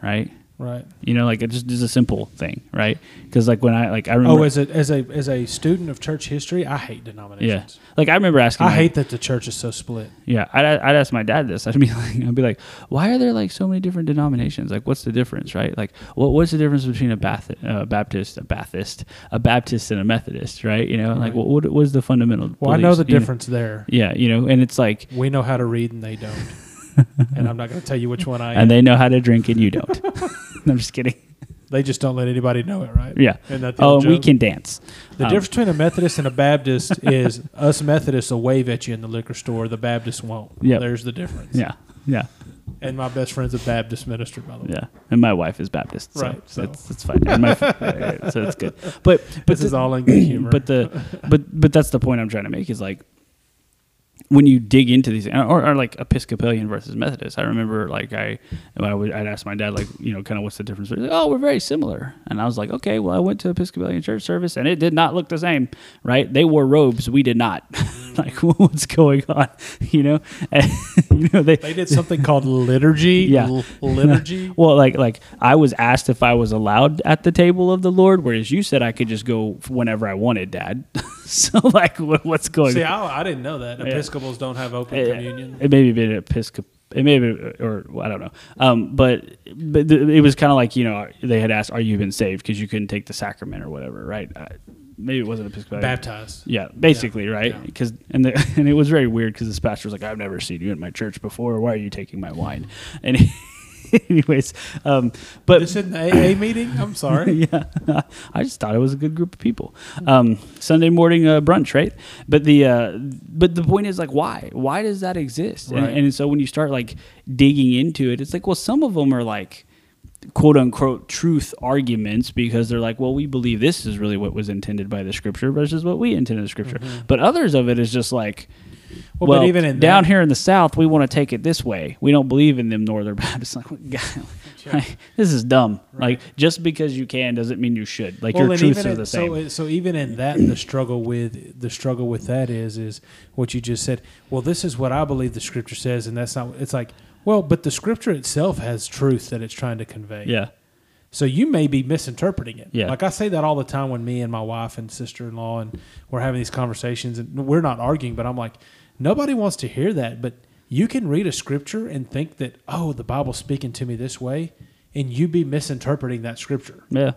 right? Right. You know, like it just is a simple thing, right? Because like when I like I remember, Oh, as a as a as a student of church history, I hate denominations. yeah, like I remember asking, I my- hate that the church is so split. Yeah, I'd, I'd ask my dad this. [LAUGHS] I'd be like, I'd be like, why are there like so many different denominations? Like, what's the difference, right? Like, what what's the difference between a Bath, uh, Baptist, a Baptist, a Baptist, and a Methodist, right? You know, like Right. what what was the fundamental? Well, I know the difference there. Yeah, you know, and it's like, We know how to read and they don't. And I'm not going to tell you which one I am. and they know how to drink and you don't. [LAUGHS] [LAUGHS] I'm just kidding. They just don't let anybody know it, right? Yeah. Oh, we can dance. The Um, difference between a Methodist and a Baptist [LAUGHS] is us Methodists will wave at you in the liquor store. The Baptists won't. Yeah. There's the difference. Yeah, yeah, And my best friend's a Baptist minister, by the way. yeah. And my wife is Baptist, so, Right, so. it's it's fine. And my, so it's good. But but This the- is all in good humor. but the but but that's the point I'm trying to make is like when you dig into these or, or like Episcopalian versus Methodist. I remember like I I would I'd ask my dad like you know kind of what's the difference? He's like, oh, we're very similar, and I was like, okay, well I went to Episcopalian church service and it did not look the same, right? They wore robes, we did not. [LAUGHS] like [LAUGHS] what's going on, [LAUGHS] you know? And, you know they they did something called liturgy. Yeah. L- liturgy. well, like like I was asked if I was allowed at the table of the Lord, whereas you said I could just go whenever I wanted, Dad. so like, what, what's going? See, on? I, I didn't know that. Episcopals don't have open It- communion. It may have been Episcop. It may have been, or well, I don't know. Um, but but th- it was kind of like you know they had asked, "Are you been saved?" Because you couldn't take the sacrament or whatever, right? Uh, maybe it wasn't Episcopalian. Baptized. Yeah, basically, Yeah, right? yeah. Because and the, [LAUGHS] and it was very weird because this pastor was like, "I've never seen you in my church before. Why are you taking my wine?" And [LAUGHS] [LAUGHS] anyways, um, but This isn't the AA meeting? I'm sorry. [LAUGHS] yeah, [LAUGHS] I just thought it was a good group of people. Um, Sunday morning uh, brunch, right? But the uh, but the point is like, why? Why does that exist? Right. And, and so when you start like digging into it, it's like, well, some of them are like quote unquote truth arguments because they're like, well, we believe this is really what was intended by the scripture versus what we intended the scripture. But others of it is just like. Well, Well, but even in down that- here in the South, we want to take it this way. We don't believe in them Northern [LAUGHS] Baptists. Like, [LAUGHS] like, this is dumb. Like, just because you can doesn't mean you should. Like, your truths are the same. So, so even in that, the struggle with the struggle with that is is what you just said. Well, this is what I believe the scripture says, and that's not. It's like, well, but the scripture itself has truth that it's trying to convey. yeah, So you may be misinterpreting it. Yeah. Like I say that all the time when me and my wife and sister in law and we're having these conversations and we're not arguing, but I'm like, nobody wants to hear that. But you can read a scripture and think that, oh, the Bible's speaking to me this way, and you be misinterpreting that scripture. yeah.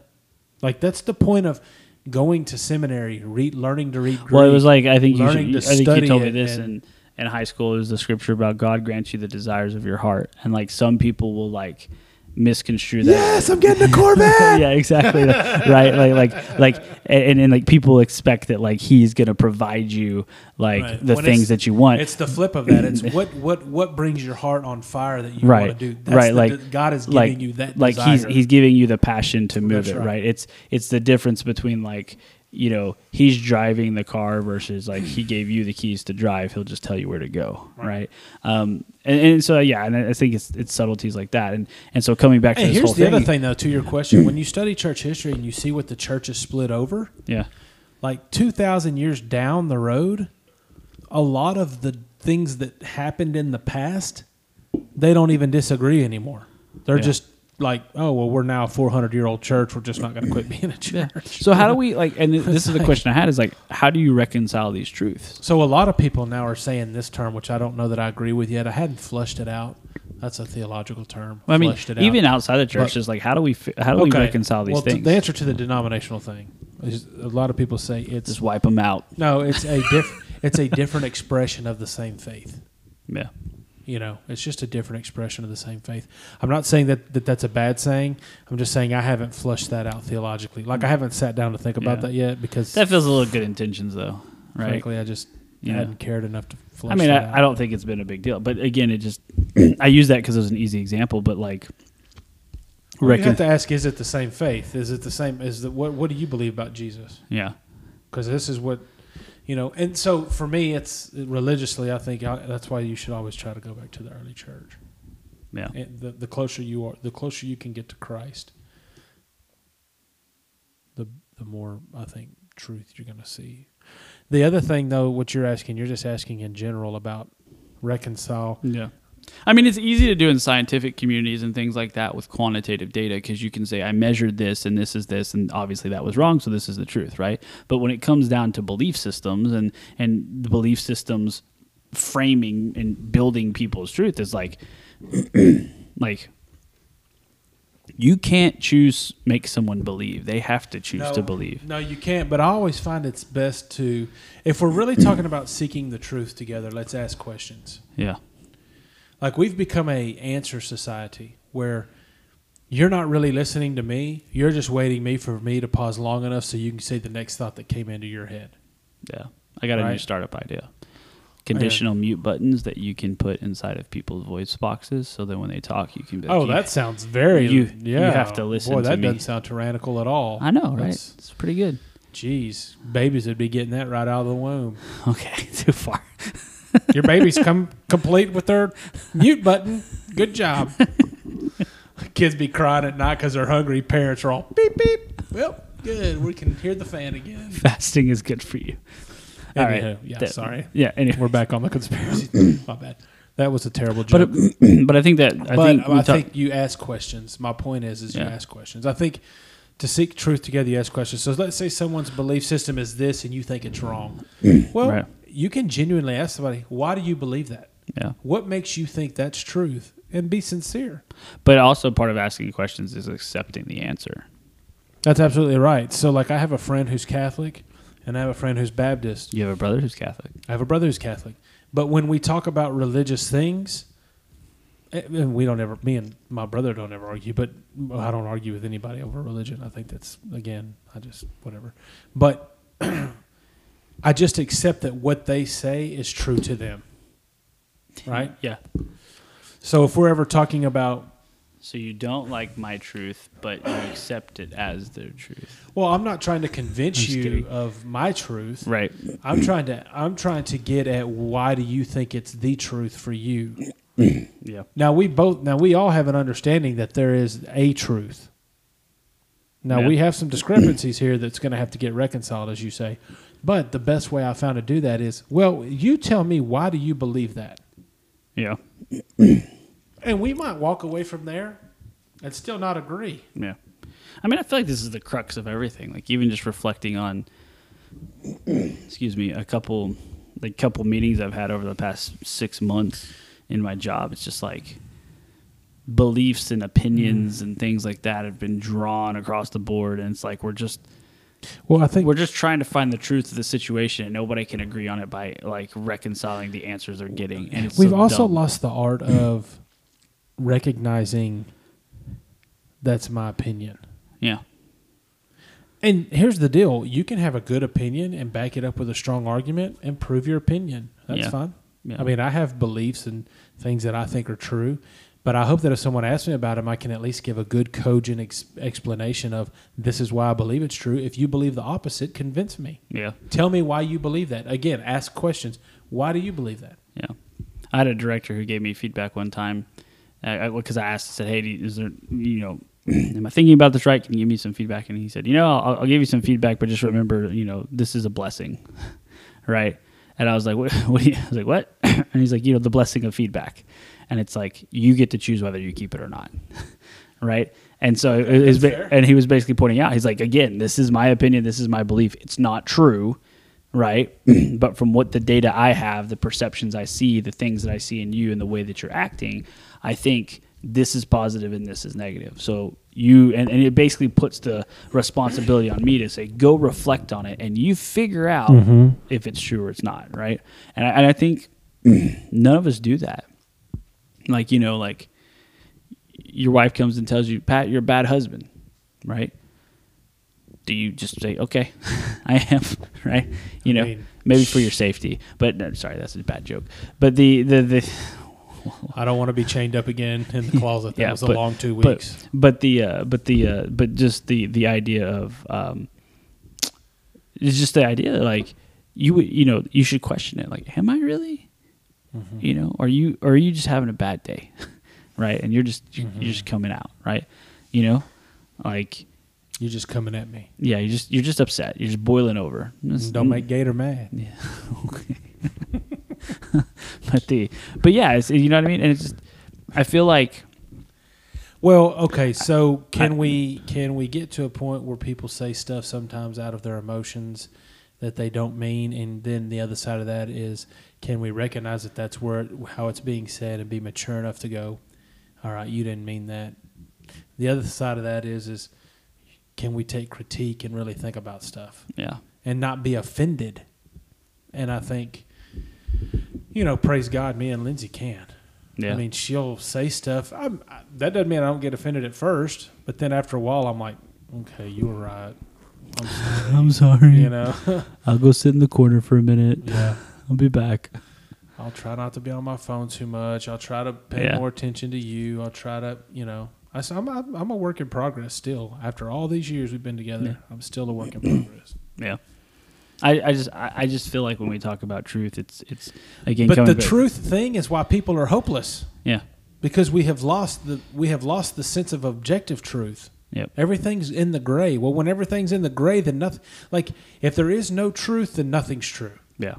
Like that's the point of going to seminary, read, learning to read. Greek, Well, it was like I think you, should, to I think you told me this and- in in high school. It was the scripture about God grants you the desires of your heart, and like some people will like misconstrue that. yes, I'm getting a Corvette. [LAUGHS] yeah, exactly. right. Like, like, like, and, and like people expect that like he's gonna provide you like Right. the When things that you want. It's the flip of that. It's [LAUGHS] what what what brings your heart on fire that you right want to do. That's right the- like God is giving like, you that. like he's he's giving you the passion to move That's it right. right. it's it's the difference between like you know he's driving the car versus like he gave you the keys to drive he'll just tell you where to go right, um and, and so yeah and i think it's it's subtleties like that and and so coming back to Hey, this here's whole the thing, other thing, though, to your question. when you study church history and you see what the church is split over, yeah like 2,000 years down the road, a lot of the things that happened in the past, they don't even disagree anymore. They're Yeah. just like, oh, well, we're now a 400 year old church. We're just not going to quit being a church. so how do we like and this is the question i had is like how do you reconcile these truths So a lot of people now are saying this term, which I don't know that I agree with yet. I hadn't flushed it out, That's a theological term. I mean, Fleshed it out. even outside the church, But- is like how do we how do we reconcile these well, things? The answer to the denominational thing is a lot of people say it's Just wipe them out. no, it's a diff- it's a different expression of the same faith. Yeah. You know, it's just a different expression of the same faith. I'm not saying that, that that's a bad saying. I'm just saying I haven't flushed that out theologically. Like I haven't sat down to think about Yeah. that yet because That feels a little good intentions though, right? frankly I just Yeah. hadn't cared enough to flush. I mean, I. I don't think it's been a big deal, but again, it just [CLEARS THROAT] I use that because it was an easy example. But like, Well, you have to ask: Is it the same faith? Is it the same? Is the what? What do you believe about Jesus? yeah, Because this is what you know. And so for me, it's religiously. I think I, that's why you should always try to go back to the early church. yeah, And the, the closer you are, the closer you can get to Christ, the the more I think truth you're going to see. The other thing, though, what you're asking, you're just asking in general about reconcile. yeah. I mean, it's easy to do in scientific communities and things like that with quantitative data because you can say, I measured this and this is this, and obviously that was wrong, so this is the truth, right? But when it comes down to belief systems and, and the belief systems framing and building people's truth is like, [CLEARS THROAT] like, you can't choose make someone believe. They have to choose to believe. No, you can't. But I always find it's best to, if we're really talking about seeking the truth together, let's ask questions. Yeah. Like we've become a answer society where you're not really listening to me. You're just waiting me for me to pause long enough so you can say the next thought that came into your head. Yeah. I got a new startup idea. Conditional mute buttons that you can put inside of people's voice boxes so that when they talk, you can be like, Oh, that sounds very. you- yeah, you have to listen Boy, to that me. doesn't sound tyrannical at all. I know, right? That's- It's pretty good. Jeez, babies would be getting that right out of the womb. [LAUGHS] Okay, [LAUGHS] too far. Your baby's come complete with their mute button. Good job. Kids be crying at night because they're hungry. Parents are all beep beep. Well, good. We can hear the fan again. Fasting is good for you. All right. Anywho, yeah, That- sorry. Yeah, anyway. We're back on the conspiracy. [CLEARS THROAT] My bad. That was a terrible joke. But [CLEARS THROAT] it, but I think that I but think we I talk- think you ask questions. My point is, is you Yeah. ask questions. I think to seek truth together, you ask questions. So let's say someone's belief system is this, and you think it's wrong. [CLEARS THROAT] Well, Right. You can genuinely ask somebody, "Why do you believe that? yeah. What makes you think that's truth?" And be sincere. But also part of asking questions is accepting the answer. That's absolutely right. So, like, I have a friend who's Catholic, and I have a friend who's Baptist. You have a brother who's Catholic. I have a brother who's Catholic. But when we talk about religious things, eh, and we don't ever, me and my brother don't ever argue, but I don't argue with anybody over religion. I think that's, again, I just, whatever. But [CLEARS THROAT] I just accept that what they say is true to them. Right? Yeah. So if we're ever talking about, So you don't like my truth, but you accept it as their truth. well, I'm not trying to convince you kidding. of my truth. Right. I'm trying to, I'm trying to get at why do you think it's the truth for you? [CLEARS THROAT] Yeah. Now we both now we all have an understanding that there is a truth. Now Yeah. we have some discrepancies here that's going to have to get reconciled, as you say. But the best way I found to do that is, well, you tell me why do you believe that, Yeah. [CLEARS THROAT] and we might walk away from there and still not agree. Yeah. I mean, I feel like this is the crux of everything. Like even just reflecting on, [CLEARS THROAT] excuse me, a couple, like couple meetings I've had over the past six months in my job. It's just like beliefs and opinions mm. and things like that have been drawn across the board, and it's like we're just Well, I think we're just trying to find the truth of the situation, and nobody can agree on it by like reconciling the answers they're getting. And we've so also dumb. lost the art of recognizing that's my opinion. yeah, And here's the deal: you can have a good opinion and back it up with a strong argument and prove your opinion. That's Yeah. fine. yeah. I mean, I have beliefs and things that I think are true, but I hope that if someone asks me about him, I can at least give a good, cogent ex- explanation of this is why I believe it's true. If you believe the opposite, convince me. yeah. Tell me why you believe that. Again, ask questions. Why do you believe that? Yeah, I had a director who gave me feedback one time uh, because I, asked, I said, "Hey, is there, you know, [CLEARS THROAT] am I thinking about this right? Can you give me some feedback?" And he said, "You know, I'll, I'll give you some feedback, but just remember, you know, this is a blessing, [LAUGHS] right?" And I was like, [LAUGHS] "What?" what I was like, "What?" [LAUGHS] and he's like, "You know, the blessing of feedback." And it's like you get to choose whether you keep it or not, [LAUGHS] right? And so it, was, That's fair. and he was basically pointing out, he's like, "Again, this is my opinion, this is my belief. It's not true." right? [CLEARS THROAT] but from what the data I have, the perceptions I see, the things that I see in you, and the way that you're acting, I think this is positive and this is negative. So you and, and it basically puts the responsibility on me to say go reflect on it and you figure out mm-hmm. if it's true or it's not, right? And I, and I think [CLEARS THROAT] none of us do that. Like you know, like your wife comes and tells you, Pat, you're a bad husband, right? Do you just say, okay, [LAUGHS] I am, [LAUGHS] right? You know, mean- maybe for your safety. But no, sorry, that's a bad joke. But the the the I don't want to be chained up again in the [LAUGHS] closet. That Yeah, was a but- long two weeks. But the uh, but the uh, but just the the idea of um, it's just the idea that like you would you know you should question it like am I really Mm-hmm. you know are you or are you just having a bad day [LAUGHS] right and you're just you're, Mm-hmm. you're just coming out right you know like You're just coming at me. yeah you just you're just upset you're just boiling over It's- Don't make Gator mad. yeah [LAUGHS] okay [LAUGHS] but the but yeah it's, you know what I mean and it's just I feel like Well, okay, so can we can we get to a point where people say stuff sometimes out of their emotions that they don't mean, and then the other side of that is can we recognize that that's where it, how it's being said and be mature enough to go, all right, you didn't mean that. The other side of that is is can we take critique and really think about stuff yeah and not be offended? And I think, you know, praise God, me and Lindsay can. yeah I mean, she'll say stuff. I'm, I, that doesn't mean I don't get offended at first, but then after a while, I'm like, okay, you were right. I'm sorry. [LAUGHS] I'm sorry you know, [LAUGHS] I'll go sit in the corner for a minute yeah. [LAUGHS] I'll be back I'll try not to be on my phone too much. I'll try to pay Yeah. more attention to you. I'll try to, you know, I, am I'm, I'm a work in progress still. After all these years we've been together, Yeah. I'm still a work in progress. Yeah. I, I just I, I just feel like when we talk about truth, it's it's again. But the back- truth thing is why people are hopeless Yeah. because we have lost the we have lost the sense of objective truth. Yep. Everything's in the gray. Well, when everything's in the gray, then nothing. Like if there is no truth, then nothing's true. Yeah.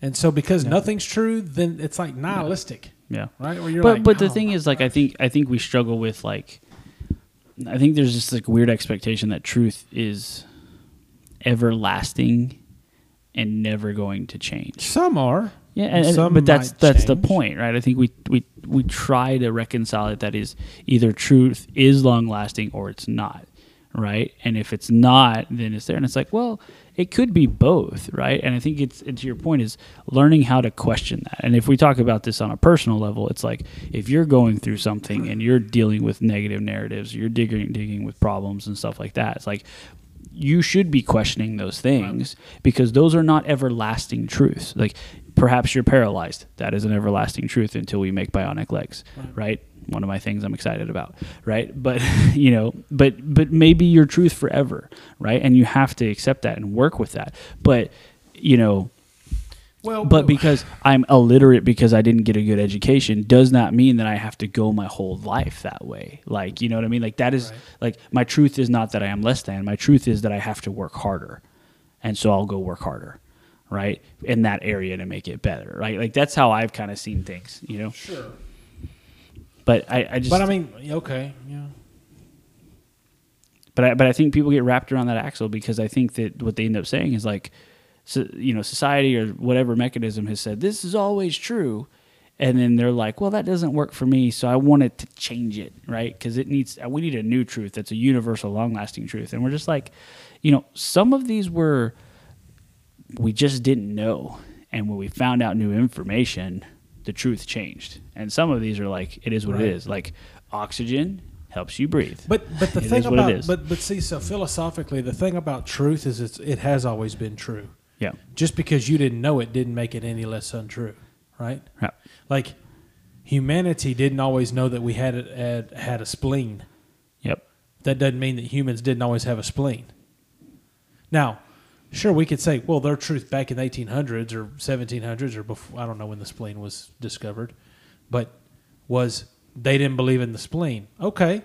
And so because Yeah. nothing's true, then it's like nihilistic, Yeah. right? Or you're But like, but the "Oh, thing is, like, I think I think we struggle with like, I think there's just like weird expectation that truth is everlasting and never going to change. some are. Yeah, and, but that's that's the point, right? I think we we we try to reconcile it. That is either truth is long lasting or it's not, right? And if it's not, then it's there, and it's like, well, it could be both, right? And I think it's and to your point is learning how to question that. And if we talk about this on a personal level, it's like if you're going through something and you're dealing with negative narratives, you're digging digging with problems and stuff like that. It's like you should be questioning those things because those are not everlasting truths. Like perhaps you're paralyzed. That is an everlasting truth until we make bionic legs, right? One of my things I'm excited about, right? But [LAUGHS] you know, but but maybe your truth forever, right? And you have to accept that and work with that. But you know, Well, but because I'm illiterate because I didn't get a good education does not mean that I have to go my whole life that way. Like, you know what I mean? Like that is Right. like my truth is not that I am less than. My truth is that I have to work harder. And so I'll go work harder, right? In that area to make it better. Right? Like that's how I've kind of seen things, you know. sure. But I, I just But I mean, okay, yeah. but I, but I think people get wrapped around that axle because I think that what they end up saying is like, so, you know, society or whatever mechanism has said this is always true, and then they're like, well, that doesn't work for me, so I wanted to change it, right? Because it needs uh, we need a new truth that's a universal, long-lasting truth, and we're just like, you know, some of these were we just didn't know, and when we found out new information, the truth changed, and some of these are like, it is what Right. it is, like oxygen helps you breathe. But but the [LAUGHS] It thing is what it about but but see, so philosophically, the thing about truth is it's, it has always been true. Yeah, Just because you didn't know it didn't make it any less untrue, right? yeah. Like humanity didn't always know that we had a, had, had a spleen. Yep. That doesn't mean that humans didn't always have a spleen. Now, sure, we could say, well, their truth back in the 1800s or 1700s or before, I don't know when the spleen was discovered, but was they didn't believe in the spleen. Okay.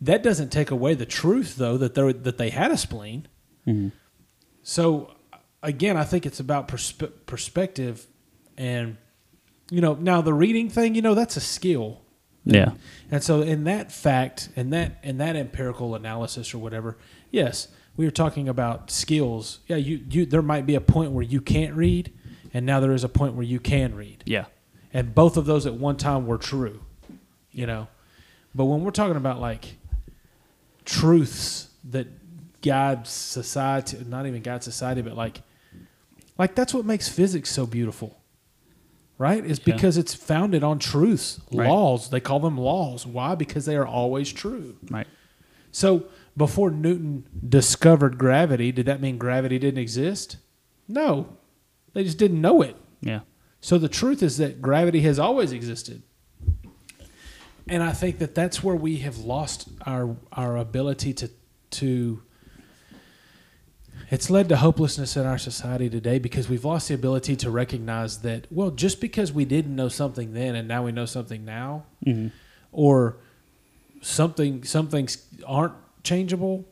That doesn't take away the truth, though, that, they that they had a spleen. Mhm. So, again, I think it's about perspe- perspective. And, you know, now the reading thing, you know, that's a skill. Yeah. And so in that fact and that in that empirical analysis or whatever, yes, we were talking about skills. Yeah, you, you there might be a point where you can't read, and now there is a point where you can read, Yeah. and both of those at one time were true. You know, but when we're talking about like truths that guide society, not even guide society, but like, like that's what makes physics so beautiful. Right? Is Yeah. because it's founded on truths, Right. laws. They call them laws. Why? Because they are always true. Right. So before Newton discovered gravity, did that mean gravity didn't exist? No. They just didn't know it. Yeah. So the truth is that gravity has always existed. And I think that that's where we have lost our our ability to to it's led to hopelessness in our society today because we've lost the ability to recognize that well just because we didn't know something then and now we know something now hmm or something some things aren't changeable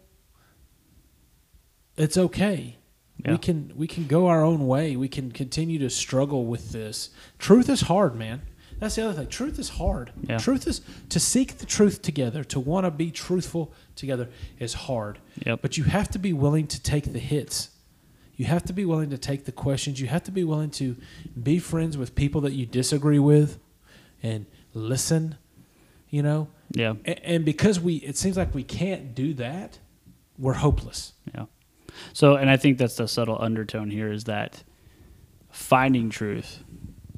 it's okay. Yeah. we can we can go our own way. We can continue to struggle with this. Truth is hard man. That's the other thing. Truth is hard. Yeah. truth is to seek the truth together to want to be truthful together is hard. Yep. but you have to be willing to take the hits. You have to be willing to take the questions. You have to be willing to be friends with people that you disagree with and listen you know? Yeah. a- and because we it seems like we can't do that we're hopeless. Yeah. So, and I think that's the subtle undertone here is that finding truth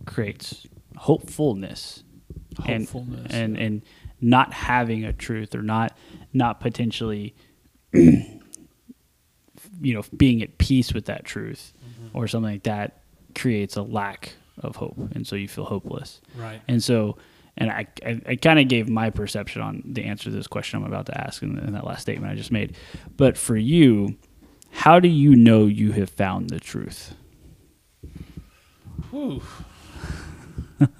creates hopefulness, and Hopefulness, and and not having a truth or not not potentially, [CLEARS THROAT] you know, being at peace with that truth Mm-hmm. or something like that creates a lack of hope, and so you feel hopeless. right And so, and I, I, I kind of gave my perception on the answer to this question I'm about to ask in, in that last statement I just made. But for you, how do you know you have found the truth? Whew. [LAUGHS]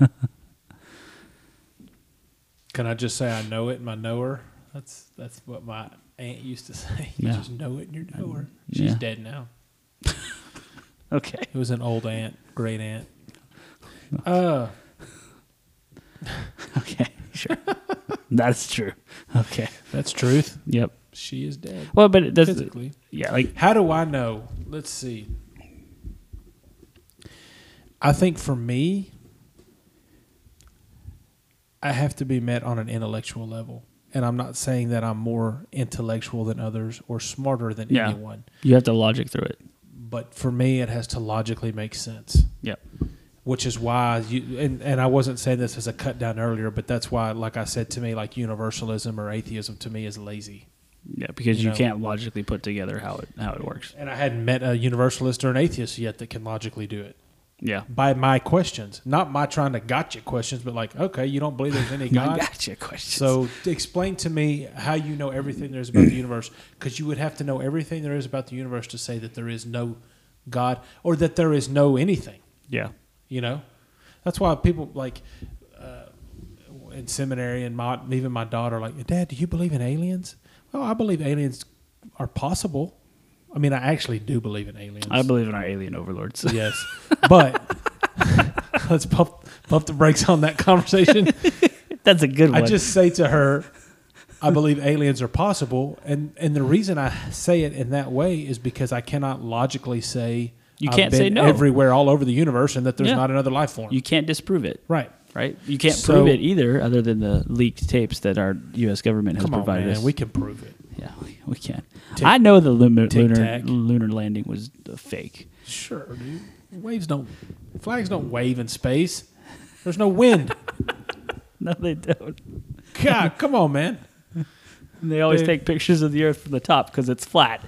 Can I just say I know it and I know her? That's that's what my aunt used to [LAUGHS] say. You Yeah. just know it and you know her. She's Yeah. dead now. Okay. It was an old aunt, great aunt. [LAUGHS] Uh, [LAUGHS] Okay. Sure. That's true. Okay. that's truth. Yep. She is dead Well, but it does. physically. Yeah. Like. How do I know? Let's see. I think for me, I have to be met on an intellectual level. And I'm not saying that I'm more intellectual than others or smarter than Yeah. anyone. You have to logic through it. But for me, it has to logically make sense. Yep. Which is why you and, and I wasn't saying this as a cut down earlier, but that's why, like I said to me, like universalism or atheism to me is lazy. Yeah. Because You you know. can't logically put together how it how it works. And I hadn't met a universalist or an atheist yet that can logically do it. Yeah. by my questions, not my trying to gotcha questions, but like, okay, you don't believe there's any [LAUGHS] God. gotcha. Questions. So explain to me how you know everything there is about the universe, because you would have to know everything there is about the universe to say that there is no God or that there is no anything. yeah. You know, that's why people like uh, in seminary and my even my daughter like, Dad, do you believe in aliens? Well, I believe aliens are possible. I mean, I actually do believe in aliens. I believe in our alien overlords. [LAUGHS] Yes, but [LAUGHS] let's pump pump the brakes on that conversation. [LAUGHS] That's a good one. I just say to her, I believe aliens are possible, and and the reason I say it in that way is because I cannot logically say You can't say no. everywhere all over the universe and that there's Yeah. not another life form. you can't disprove it. right? right? You can't So- prove it either, other than the leaked tapes that our U.S. government has Come on, provided man, us. we can prove it. yeah, we, can. Tic- I know the lunar lunar, landing was a fake. Sure, dude. Waves don't, flags don't wave in space. There's no wind. [LAUGHS] No, they don't. God, come on, man. They always take pictures of the Earth from the top because it's flat.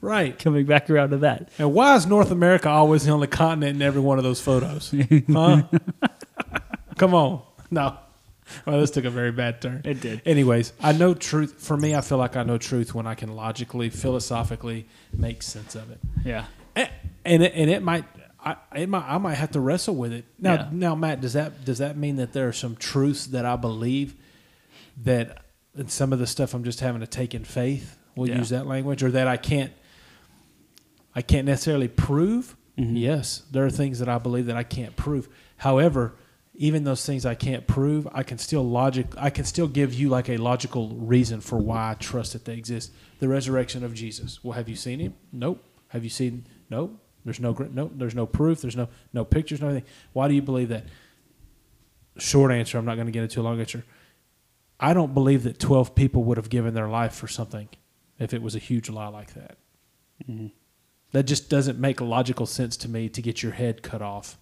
Right. [LAUGHS] Coming back around to that. And why is North America always the only continent in every one of those photos? [LAUGHS] Huh? Come on. No. [LAUGHS] Well, this took a very bad turn. It did. Anyways, I know truth. For me, I feel like I know truth when I can logically, philosophically make sense of it. Yeah. And and it, and it might, I it might, I might have to wrestle with it. Now, Yeah. now, Matt, does that does that mean that there are some truths that I believe that and some of the stuff I'm just having to take in faith? We'll Yeah. use that language, or that I can't, I can't necessarily prove. Mhm. Yes, there are things that I believe that I can't prove. However, even those things I can't prove, I can still logic. I can still give you like a logical reason for why I trust that they exist. The resurrection of Jesus. Well, have you seen him? Nope. Have you seen? Nope. There's no nope. There's no proof. There's no no pictures. No anything. Why do you believe that? Short answer. I'm not going to get into a long answer. I don't believe that 12 people would have given their life for something if it was a huge lie like that. Mm-hmm. That just doesn't make logical sense to me to get your head cut off,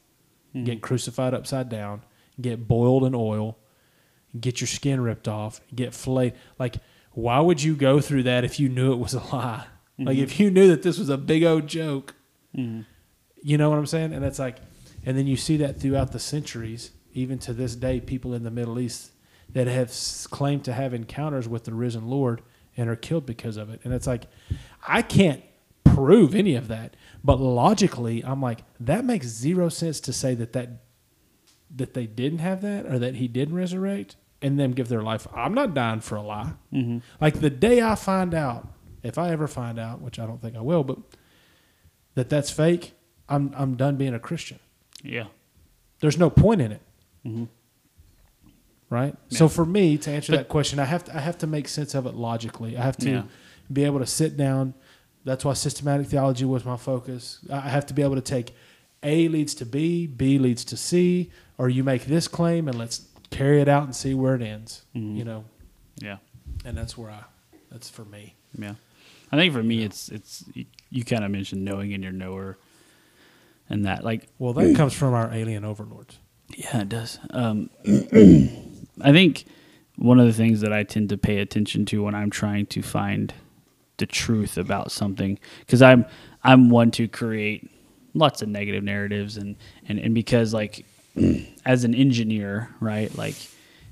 Mm-hmm. get crucified upside down, get boiled in oil, get your skin ripped off, get flayed. Like, why would you go through that if you knew it was a lie? Like, if mm-hmm. you knew that this was a big old joke, mm-hmm. you know what I'm saying? And it's like, and then you see that throughout the centuries, even to this day, people in the Middle East that have claimed to have encounters with the risen Lord and are killed because of it. And it's like, I can't prove any of that, but logically, I'm like, that makes zero sense to say that that that they didn't have that or that he didn't resurrect and them give their life. I'm not dying for a lie. Like the day I find out, if I ever find out, which I don't think I will, but that that's fake, I'm I'm done being a Christian. Yeah. There's no point in it. Mm-hmm. Right? So for me to answer But- that question, I have to I have to make sense of it logically. I have to Yeah. be able to sit down. That's why systematic theology was my focus. I have to be able to take A leads to B, B leads to C, or you make this claim and let's carry it out and see where it ends. Mhm. You know, Yeah. and that's where I that's for me. Yeah. I think for me, it's it's you, you kind of mentioned knowing in your knower, and that like Well, that comes from our alien overlords. yeah, it does. Um, [CLEARS THROAT] I think one of the things that I tend to pay attention to when I'm trying to find the truth about something, because I'm I'm one to create lots of negative narratives, and and and because like [CLEARS THROAT] as an engineer, right, like.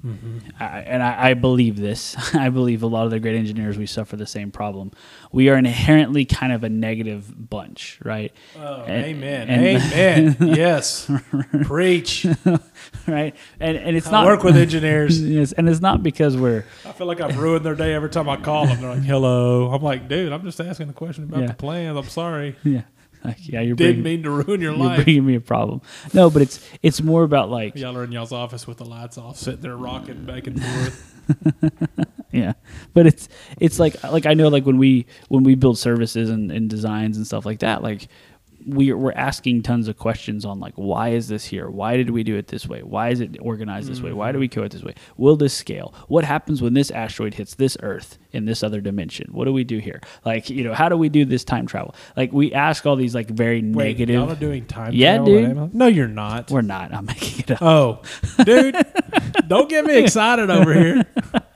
Mm-hmm. I, and I, I believe this. [LAUGHS] I believe a lot of the great engineers we suffer the same problem. We are inherently kind of a negative bunch, right? Oh, And- amen. and- [LAUGHS] amen. yes. [LAUGHS] Preach. right? And and it's I not work with engineers. yes, and it's not because we're I feel like I've ruined their day every time I call them. They're like, "Hello." I'm like, "Dude, I'm just asking a question about Yeah. the plans. I'm sorry. yeah, [LAUGHS] like, yeah, you're Didn't bringing, mean to ruin your life. you're life." bringing me a problem. No, but it's it's more about like Y'all are in y'all's office with the lights off, sitting there rocking back and forth. [LAUGHS] yeah, but it's it's like like I know like when we when we build services and, and designs and stuff like that, like we we're asking tons of questions on like why is this here? Why did we do it this way? Why is it organized this way? Why do we mm-hmm. code it this way? Will this scale? What happens when this asteroid hits this Earth in this other dimension? What do we do here? Like you know how do we do this time travel? Like we ask all these like very Wait, negative. y'all are doing time Yeah, travel dude. No, you're not. we're not. I'm making it up. Oh, dude, [LAUGHS] don't get me excited over here. [LAUGHS]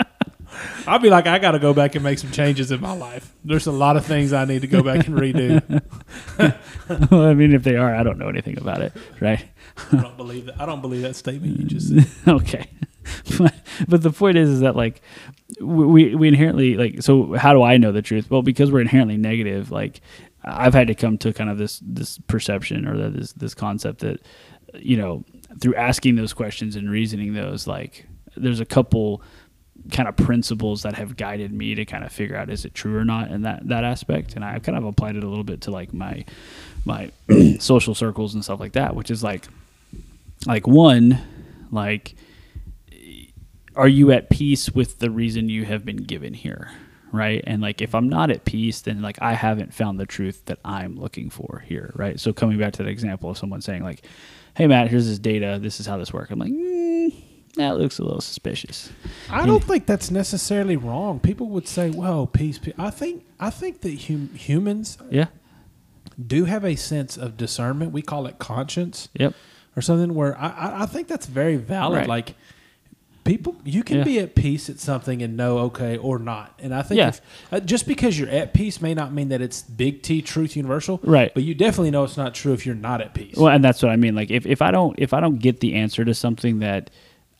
I'll be like, I got to go back and make some changes in my life. There's a lot of things I need to go back and redo. [LAUGHS] well, I mean, if they are, I don't know anything about it, right? I don't believe that. I don't believe that statement you just said. [LAUGHS] okay but, but the point is is that like we we inherently like so how do i know the truth well because we're inherently negative like i've had to come to kind of this this perception or this this concept that you know through asking those questions and reasoning those like there's a couple kind of principles that have guided me to kind of figure out is it true or not in that that aspect. And i've kind of applied it a little bit to like my my [CLEARS THROAT] social circles and stuff like that which is like like one like are you at peace with the reason you have been given here right? And like if i'm not at peace then like i haven't found the truth that i'm looking for here right? So coming back to that example of someone saying like hey matt here's this data. This is how this works. I'm like mm, that looks a little suspicious I don't think that's necessarily wrong. People would say, "Well, peace." peace. I think I think that hum- humans yeah do have a sense of discernment. We call it conscience yep or something. Where I, I, I think that's very valid. Right. Like people, you can Yeah. be at peace at something and know okay or not. And I think Yeah. if, uh, just because you're at peace may not mean that it's big T truth universal. Right. But you definitely know it's not true if you're not at peace. Well, and that's what I mean. Like if, if I don't if I don't get the answer to something that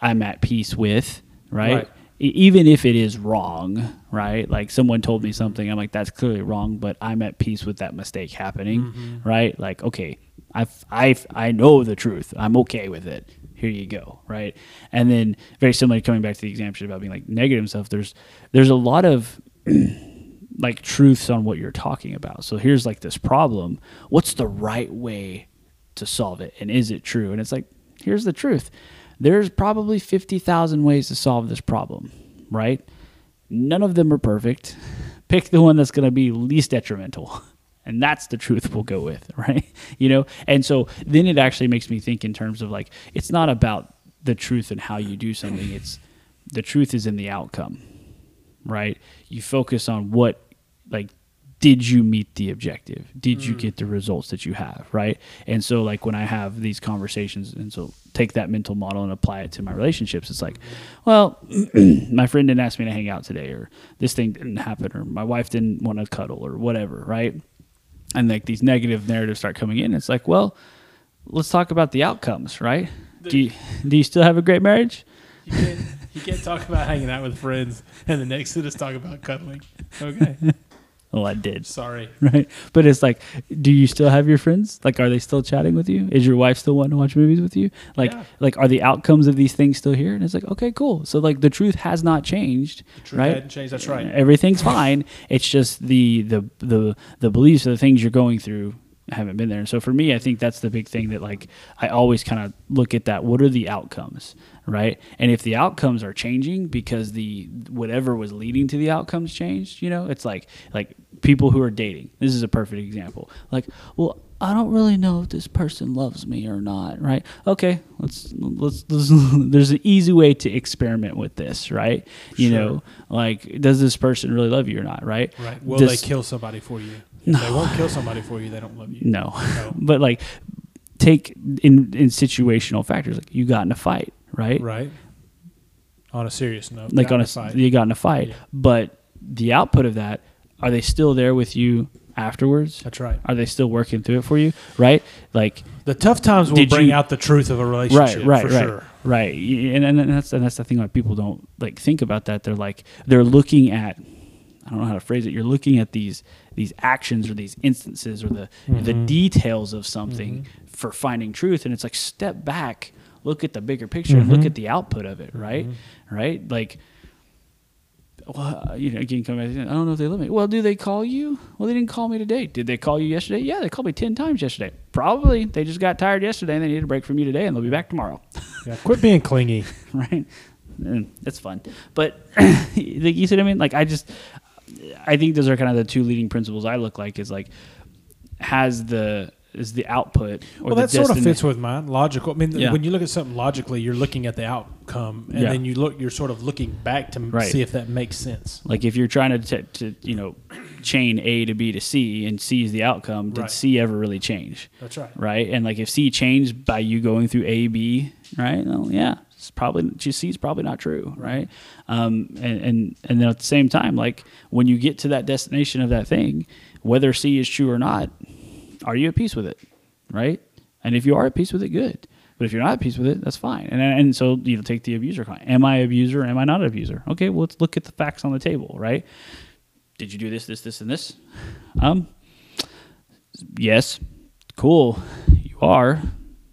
I'm at peace with, right? Right. Even if it is wrong, right? Like someone told me something, I'm like, that's clearly wrong, but I'm at peace with that mistake happening, mm-hmm. right? Like, okay, I I I know the truth. I'm okay with it. Here you go, right? And then very similar coming back to the example about being like negative and stuff. There's there's a lot of [CLEARS THROAT] like truths on what you're talking about. So here's like this problem. What's the right way to solve it? And is it true? And it's like, here's the truth. There's probably 50,000 ways to solve this problem, right? None of them are perfect. [LAUGHS] Pick the one that's going to be least detrimental. [LAUGHS] And that's the truth we'll go with, [LAUGHS] right? You know? And so then it actually makes me think in terms of like, it's not about the truth and how you do something, it's the truth is in the outcome, right? You focus on what, like, did you meet the objective? Did you hmm. get the results that you have, right? And so, like, when I have these conversations, and so take that mental model and apply it to my relationships, it's like, well, [CLEARS THROAT] my friend didn't ask me to hang out today, or this thing didn't happen, or my wife didn't want to cuddle, or whatever, right? And like these negative narratives start coming in. It's like, well, let's talk about the outcomes, right? Do you, do you still have a great marriage? You can't, you can't talk about hanging out with friends and the next sentence talk about cuddling. Okay. [LAUGHS] Well, I did. Sorry. [LAUGHS] right? But it's like, do you still have your friends? Like, are they still chatting with you? Is your wife still wanting to watch movies with you? Like, Yeah. like, are the outcomes of these things still here? And it's like, okay, cool. So like, the truth has not changed, Truth right? hadn't changed. That's right. Everything's fine. It's just the the the the beliefs of the things you're going through haven't been there. And so for me, I think that's the big thing that like I always kind of look at that. What are the outcomes, right? And if the outcomes are changing because the whatever was leading to the outcomes changed, you know, it's like like people who are dating. This is a perfect example. Like, well, I don't really know if this person loves me or not, right? Okay, let's let's, let's [LAUGHS] there's an easy way to experiment with this, right? You Sure. know, like does this person really love you or not, right? Right. Will Does- they kill somebody for you? If they won't kill somebody for you, they don't love you. No. No. [LAUGHS] but like take in in situational factors like you got in a fight, right? Right. On a serious note, Like on a fight. you got in a fight, Yeah. but the output of that are they still there with you afterwards? That's right. Are they still working through it for you? Right? Like The tough times will bring you- out the truth of a relationship. right, for right, sure. right. And, and that's and that's the thing. Like people don't like think about that. They're like they're looking at. I don't know how to phrase it. You're looking at these these actions or these instances or the the Mm-hmm. details of something for finding truth, and it's like step back, look at the bigger picture, and look Mm-hmm. at the output of it. Right, right. Like, well, you know, again, come back. I don't know if they love me. Well, do they call you? Well, they didn't call me today. Did they call you yesterday? Yeah, they called me ten times yesterday. Probably they just got tired yesterday and they need a break from you today, and they'll be back tomorrow. Yeah. Quit being clingy. [LAUGHS] right? And it's fun, but [CLEARS THROAT] like you see what I mean? Like I just, I think those are kind of the two leading principles I look like is like has the is the output or Well, that sort of fits with mine. Logical. I mean, Yeah. when you look at something logically, you're looking at the outcome, and Yeah. then you look. You're sort of looking back to Right. see if that makes sense. Like if you're trying to, t- to you know chain A to B to C and C is the outcome, did Right. C ever really change? That's right. Right? And like if C changed by you going through A B, right? Well, yeah, it's probably C is probably not true, right? Um, and and and then at the same time, like when you get to that destination of that thing, whether C is true or not, are you at peace with it, right? And if you are at peace with it, good. But if you're not at peace with it, that's fine. And and so you know, take the abuser client. Am I an abuser? Am I not an abuser? Okay, well let's look at the facts on the table, right? Did you do this, this, this, and this? Um, yes. Cool. You are.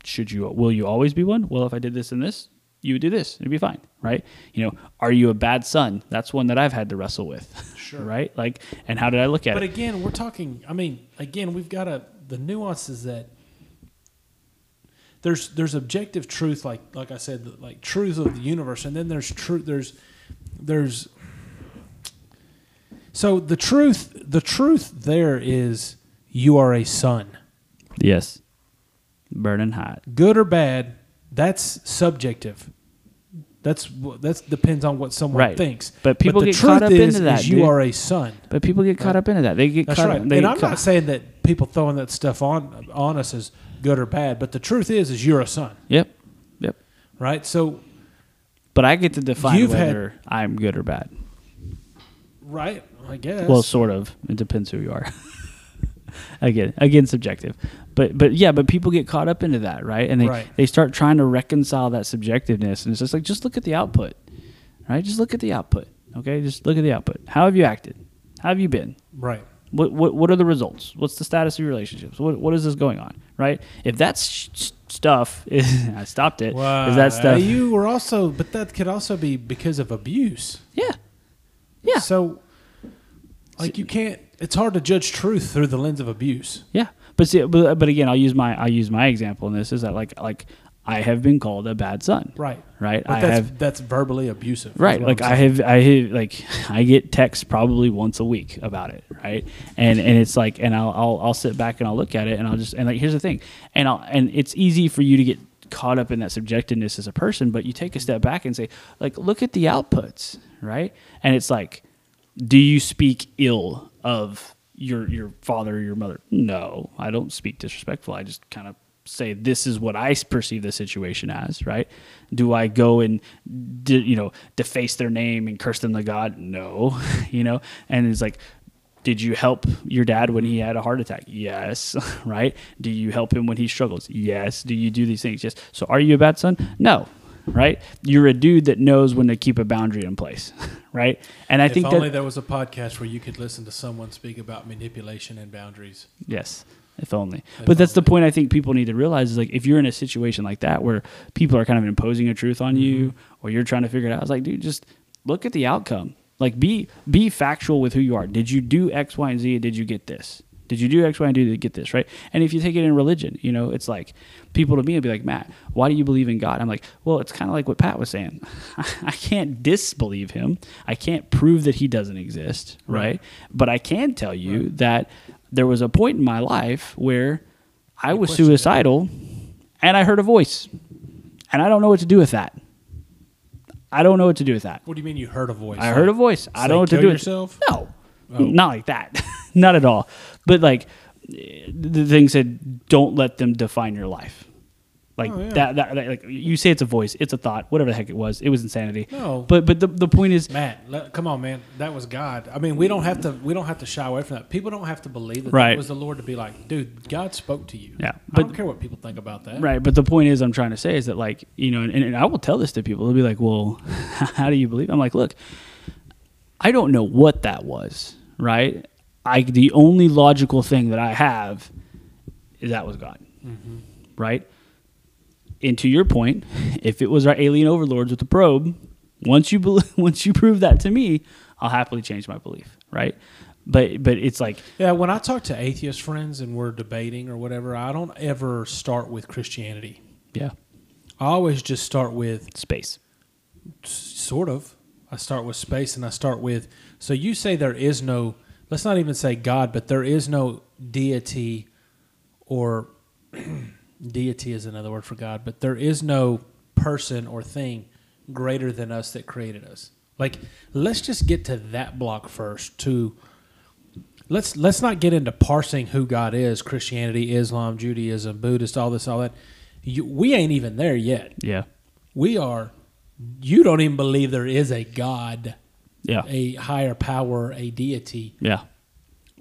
Should you? Will you always be one? Well, if I did this and this, you would do this. It'd be fine, right? You know, are you a bad son? That's one that I've had to wrestle with, [LAUGHS] Sure. right? Like, and how did I look at But it? But again, we're talking. I mean, again, we've got to the nuance is that there's there's objective truth, like like I said, like truth of the universe, and then there's truth. There's there's so the truth. The truth there is you are a son, Yes, burning hot. good or bad. That's subjective. That's that's depends on what someone Right. thinks. But people the get caught up is, into that, you dude. are a son. But people get caught up into that. They get That's caught right. up. And I'm not saying that people throwing that stuff on on us is good or bad, but the truth is, is you're a son, Yep, yep. right? So, But I get to define You've had- whether I'm good or bad. right, I guess. Well, sort of. It depends who you are. [LAUGHS] again, again, subjective. But but yeah, but people get caught up into that, right? And they Right. they start trying to reconcile that subjectiveness, and it's just like just look at the output, right? Just look at the output. Okay, just look at the output. How have you acted? How have you been? right, What what what are the results? What's the status of your relationships? What what is this going on? Right? If that's sh- sh- stuff, [LAUGHS] I stopped it. well, is that stuff? you were also, but that could also be because of abuse. yeah, yeah, So, like, you can't. It's hard to judge truth through the lens of abuse. Yeah, but see, but, but again, I'll use my I'll use my example in this is that like like I have been called a bad son. Right. Right. But I that's, have that's verbally abusive. Right. Like I have, I have, like I get texts probably once a week about it. Right. And and it's like, and I'll I'll, I'll sit back and I'll look at it and I'll just and like here's the thing, and I'll and it's easy for you to get caught up in that subjectiveness as a person, but you take a step back and say, like, look at the outputs, right? And it's like, do you speak ill of your your father or your mother? No, I don't speak disrespectful. I just kind of say this is what I perceive the situation as, right? Do I go and de- you know deface their name and curse them to God? No, [LAUGHS] you know. And it's like, did you help your dad when he had a heart attack? Yes, [LAUGHS] right. Do you help him when he struggles? Yes. Do you do these things? Yes. So are you a bad son? No. Right. You're a dude that knows when to keep a boundary in place, [LAUGHS] right? And I if think only that there was a podcast where you could listen to someone speak about manipulation and boundaries. Yes, if only. If but that's the point I think people need to realize is like if you're in a situation like that where people are kind of imposing a truth on you Mm-hmm. or you're trying to figure it out, it's like, dude, just look at the outcome. Like be be factual with who you are. Did you do X, Y, and Z? Did you get this? Did you do X, Y, and Z to get this, right? And if you take it in religion, you know, it's like people to me would be like, Matt, why do you believe in God? I'm like, well, it's kind of like what Pat was saying. [LAUGHS] I can't disbelieve him. I can't prove that he doesn't exist, right? Right. But I can tell you that there was a point in my life where I was suicidal and I heard a voice. And I don't know what to do with that. I don't know what to do with that. What do you mean you heard a voice? I heard a voice. I don't know what to do yourself? with yourself. No. Oh. Not like that. [LAUGHS] Not at all. But like eh, the thing said don't let them define your life. Like Oh, yeah. that, that, that- like you say it's a voice, it's a thought, whatever the heck it was. It was insanity. No. But but the, the point is Matt, let, come on, man. That was God. I mean, we don't have to. We don't have to shy away from that. People don't have to believe that Right. that was the Lord to be like, dude, God spoke to you. Yeah, I but- don't care what people think about that. Right, but the point is, I'm trying to say is that like you know, and, and I will tell this to people. They'll be like, "Well, [LAUGHS] how do you believe?" I'm like, "Look, I don't know what that was. Right? I the only logical thing that I have is that was God. Mm-hmm. Right? And to your point, if it was our alien overlords with the probe, once you bel [LAUGHS] once you prove that to me, I'll happily change my belief. Right? But but it's like Yeah, when I talk to atheist friends and we're debating or whatever, I don't ever start with Christianity. yeah, I always just start with space. sort of. I start with space and I start with. So you say there is no. Let's not even say God, but there is no deity, or [CLEARS THROAT] deity is another word for God. But there is no person or thing greater than us that created us. Like, let's just get to that block first. To let's let's not get into parsing who God is: Christianity, Islam, Judaism, Buddhist, all this, all that. You, we ain't even there yet. Yeah, We are. You don't even believe there is a God, yeah, a higher power, a deity. yeah.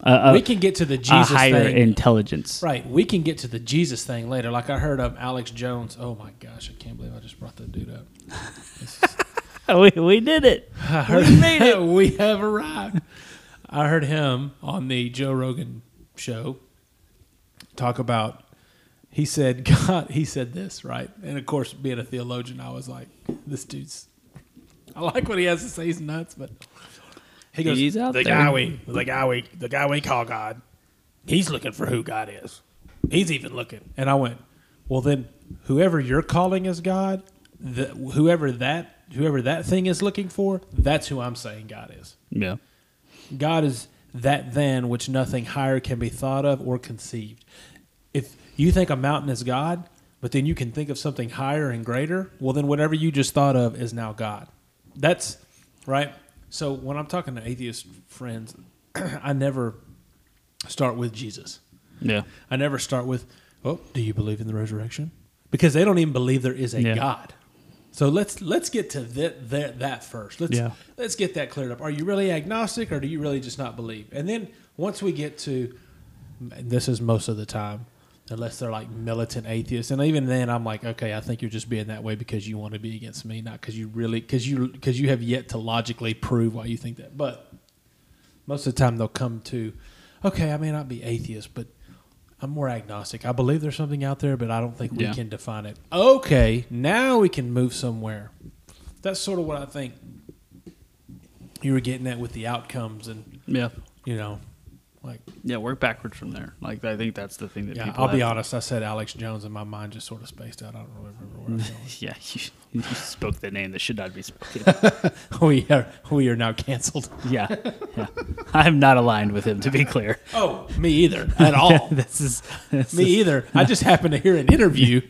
Uh, we can get to the a Jesus higher thing. intelligence. right. We can get to the Jesus thing later. Like I heard of Alex Jones. Oh my gosh, I can't believe I just brought that dude up. Is- [LAUGHS] we, we did it. [LAUGHS] I heard We made it. [LAUGHS] we have arrived. I heard him on the Joe Rogan show talk about. He said, "God." He said this right, and of course, being a theologian, I was like, "This dude's." I like what he has to say. He's nuts, but he goes, He's out "The there." guy we, the guy we, the guy we call God, he's looking for who God is. He's even looking." And I went, "Well, then, whoever you're calling as God, the, whoever that, whoever that thing is looking for, that's who I'm saying God is." Yeah. God is that than which nothing higher can be thought of or conceived. If you think a mountain is God, but then you can think of something higher and greater, well, then whatever you just thought of is now God. That's right. So when I'm talking to atheist friends, [CLEARS THROAT] I never start with Jesus. Yeah. I never start with, "Oh, do you believe in the resurrection?" Because they don't even believe there is a Yeah. God. So let's let's get to that that, that first. Let's Yeah. let's get that cleared up. Are you really agnostic, or do you really just not believe? And then once we get to, this is most of the time, unless they're like militant atheists, and even then, I'm like, okay, I think you're just being that way because you want to be against me, not because you really because you because you have yet to logically prove why you think that. But most of the time, they'll come to, okay, I may not be atheist, but I'm more agnostic. I believe there's something out there, but I don't think we Yeah. can define it. Okay, now we can move somewhere. That's sort of what I think you were getting at with the outcomes and Yeah. you know Like, Yeah, work backwards from there. Like I think that's the thing that yeah, people. I'll be have- honest. I said Alex Jones, and my mind just sort of spaced out. I don't really remember where I was going. [LAUGHS] Yeah, you, you spoke the name that should not be spoken. [LAUGHS] we are we are now canceled. yeah, yeah. I'm not aligned with him, to be clear. Oh, me either at all. [LAUGHS] this is this me is- either. I just happened to hear an interview,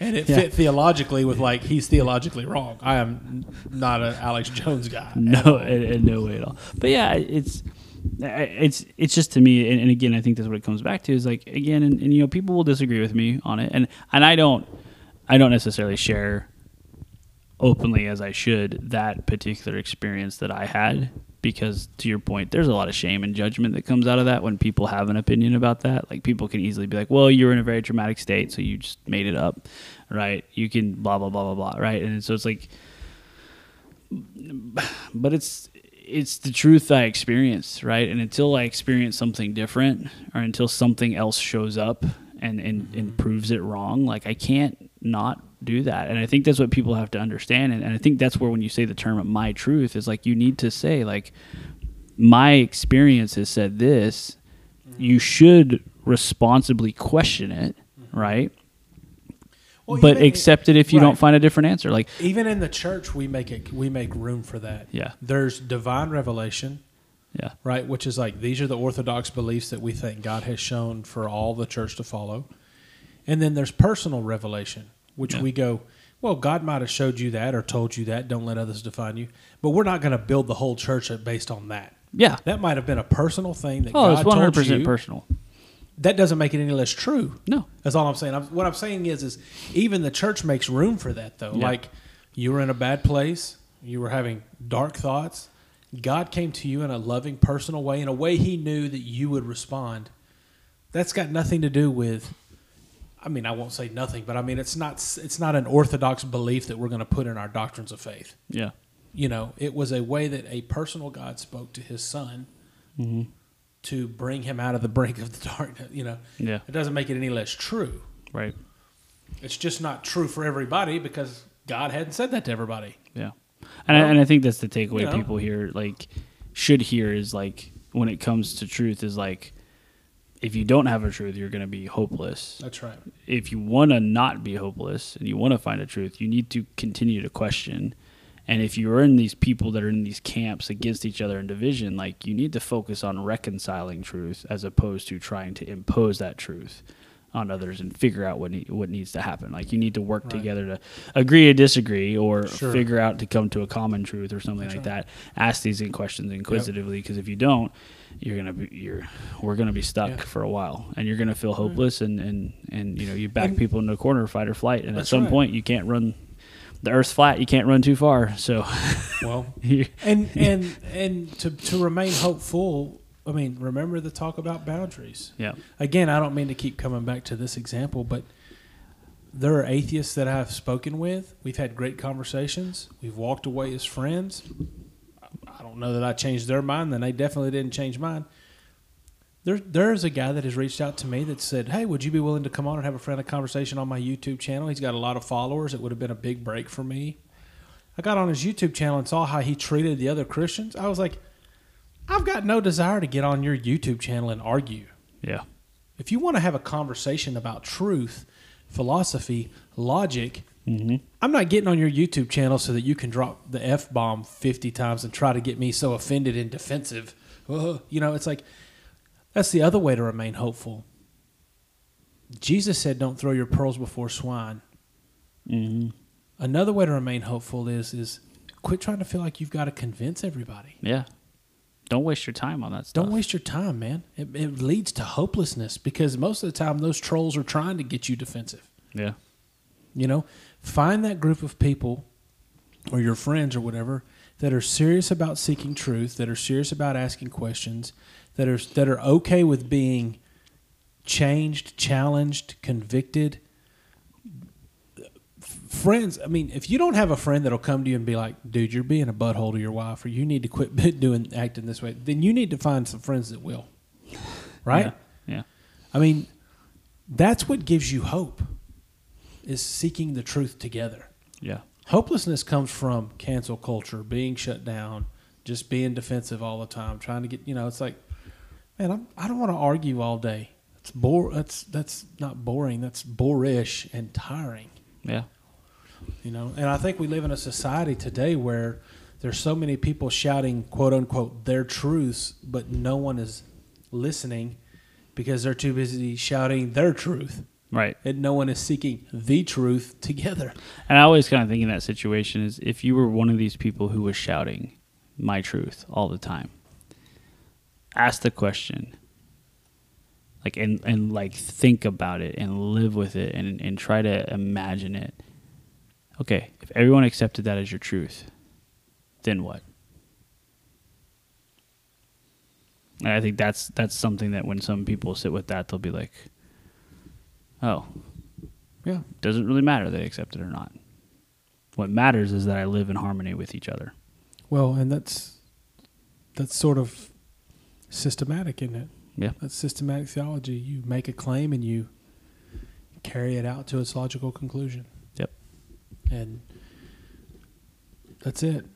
and it Yeah. fit theologically with like he's theologically wrong. I am not an Alex Jones guy. No, in, in no way at all. But yeah, it's it's it's just to me, and, and again, I think that's what it comes back to is like again, and, and you know, people will disagree with me on it, and and I don't, I don't necessarily share openly as I should that particular experience that I had because to your point there's a lot of shame and judgment that comes out of that when people have an opinion about that. Like people can easily be like well you were in a very traumatic state so you just made it up right? You can blah blah blah blah blah right? And so it's like but it's it's the truth I experienced, right? And until I experience something different, or until something else shows up and and, and mm-hmm. proves it wrong, like I can't not do that. And I think that's what people have to understand. And, and I think that's where when you say the term "my truth" is like you need to say like my experience has said this. You mm-hmm. should responsibly question it, mm-hmm. right? Well, but even- accept it if you right. don't find a different answer. Like Even in the church, we make it. We make room for that. Yeah. There's divine revelation, yeah, right? Which is like these are the orthodox beliefs that we think God has shown for all the church to follow, and then there's personal revelation, which Yeah. we go. Well, God might have showed you that or told you that. Don't let others define you. But we're not going to build the whole church based on that. yeah. That might have been a personal thing that Oh, God it's one hundred percent personal. That doesn't make it any less true. No, That's all I'm saying. I'm, what I'm saying is, is even the church makes room for that, though. Yeah. Like you were in a bad place, you were having dark thoughts. God came to you in a loving, personal way, in a way He knew that you would respond. That's got nothing to do with. I mean, I won't say nothing, but I mean, it's not. It's not an orthodox belief that we're going to put in our doctrines of faith. yeah, You know, it was a way that a personal God spoke to His Son Mm-hmm. To bring him out of the brink of the darkness. You know, yeah, it doesn't make it any less true. right, It's just not true for everybody because God hadn't said that to everybody. yeah. And I, and I think that's the takeaway you know. people here like should hear is like when it comes to truth is like if you don't have a truth, you're going to be hopeless. That's right. if you want to not be hopeless and you want to find a truth, you need to continue to question. And if you're in these people that are in these camps against each other in division, like you need to focus on reconciling truth as opposed to trying to impose that truth on others and figure out what ne- what needs to happen. Like you need to work Right. together to agree to disagree or Sure. figure out to come to a common truth or something That's like right. that. Ask these questions inquisitively because if you don't, you're gonna be you're we're gonna be stuck Yeah. for a while and you're gonna feel hopeless and and and you know you back And- people into a corner fight or flight and at some right. point you can't run the earth's flat you can't run too far so Well, [LAUGHS] you- and and and to to remain hopeful, I mean, remember the talk about boundaries. yeah Again, I don't mean to keep coming back to this example, but there are atheists that I've spoken with. We've had great conversations. We've walked away as friends. I don't know that I changed their mind, then they definitely didn't change mine. There, there's a guy that has reached out to me that said, "Hey, would you be willing to come on and have a friendly conversation on my YouTube channel?" He's got a lot of followers. It would have been a big break for me. I got on his YouTube channel and saw how he treated the other Christians. I was like, I've got no desire to get on your YouTube channel and argue. yeah If you want to have a conversation about truth, philosophy, logic, mm-hmm. I'm not getting on your YouTube channel so that you can drop the F bomb 50 times and try to get me so offended and defensive. Uh, you know, it's like that's the other way to remain hopeful. Jesus said, Don't throw your pearls before swine. Mm-hmm. Another way to remain hopeful is is quit trying to feel like you've got to convince everybody. yeah don't waste your time on that stuff Don't waste your time, man. It, it leads to hopelessness because most of the time those trolls are trying to get you defensive. yeah You know, find that group of people or your friends or whatever that are serious about seeking truth, that are serious about asking questions, that are that are okay with being changed, challenged, convicted. Friends, I mean, if you don't have a friend that'll come to you and be like, "Dude, you're being a butthole to your wife," or "You need to quit [LAUGHS] doing acting this way," then you need to find some friends that will. Right? yeah, yeah. I mean, that's what gives you hope is seeking the truth together. yeah Hopelessness comes from cancel culture, being shut down, just being defensive all the time, trying to get, you know, it's like man, I'm, I don't want to argue all day. That's bore. That's that's not boring. That's boorish and tiring. Yeah. You know, and I think we live in a society today where there's so many people shouting quote unquote their truths, but no one is listening because they're too busy shouting their truth, Right. and no one is seeking the truth together. And I always kind of think in that situation is if you were one of these people who was shouting my truth all the time, ask the question. Like and, and like think about it and live with it and, and try to imagine it. Okay, if everyone accepted that as your truth, then what? And I think that's that's something that when some people sit with that, they'll be like, "Oh, Yeah, doesn't really matter they accept it or not. What matters is that I live in harmony with each other. well, and that's that's sort of systematic, isn't it? Yeah. That's systematic theology. You make a claim and you carry it out to its logical conclusion. Yep. And that's it.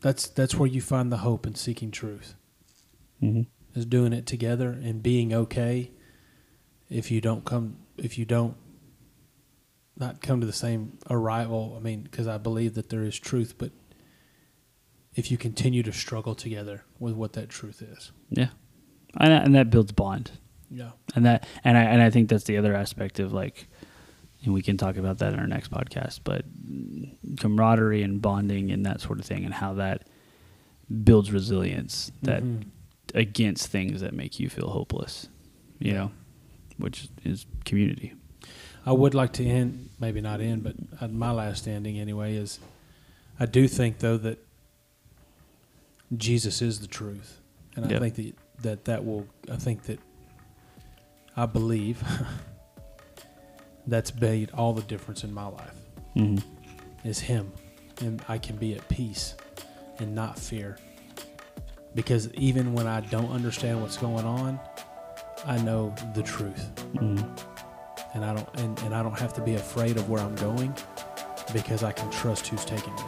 That's that's where you find the hope in seeking truth. Mm-hmm. Is doing it together and being okay if you don't come if you don't not come to the same arrival. I mean, because I believe that there is truth, but if you continue to struggle together with what that truth is. Yeah, and, and that builds bond, Yeah. and that and I and I think that's the other aspect of like, and we can talk about that in our next podcast. But camaraderie and bonding and that sort of thing, and how that builds resilience that Mhm. against things that make you feel hopeless, you know, which is community. I would like to end, maybe not end, but uh, my last ending anyway is I do think though that Jesus is the truth, and I think that that that will. I think that I believe [LAUGHS] that's made all the difference in my life Mm-hmm. is Him, and I can be at peace and not fear. Because even when I don't understand what's going on, I know the truth Mm-hmm. and I don't and, and I don't have to be afraid of where I'm going because I can trust who's taking me.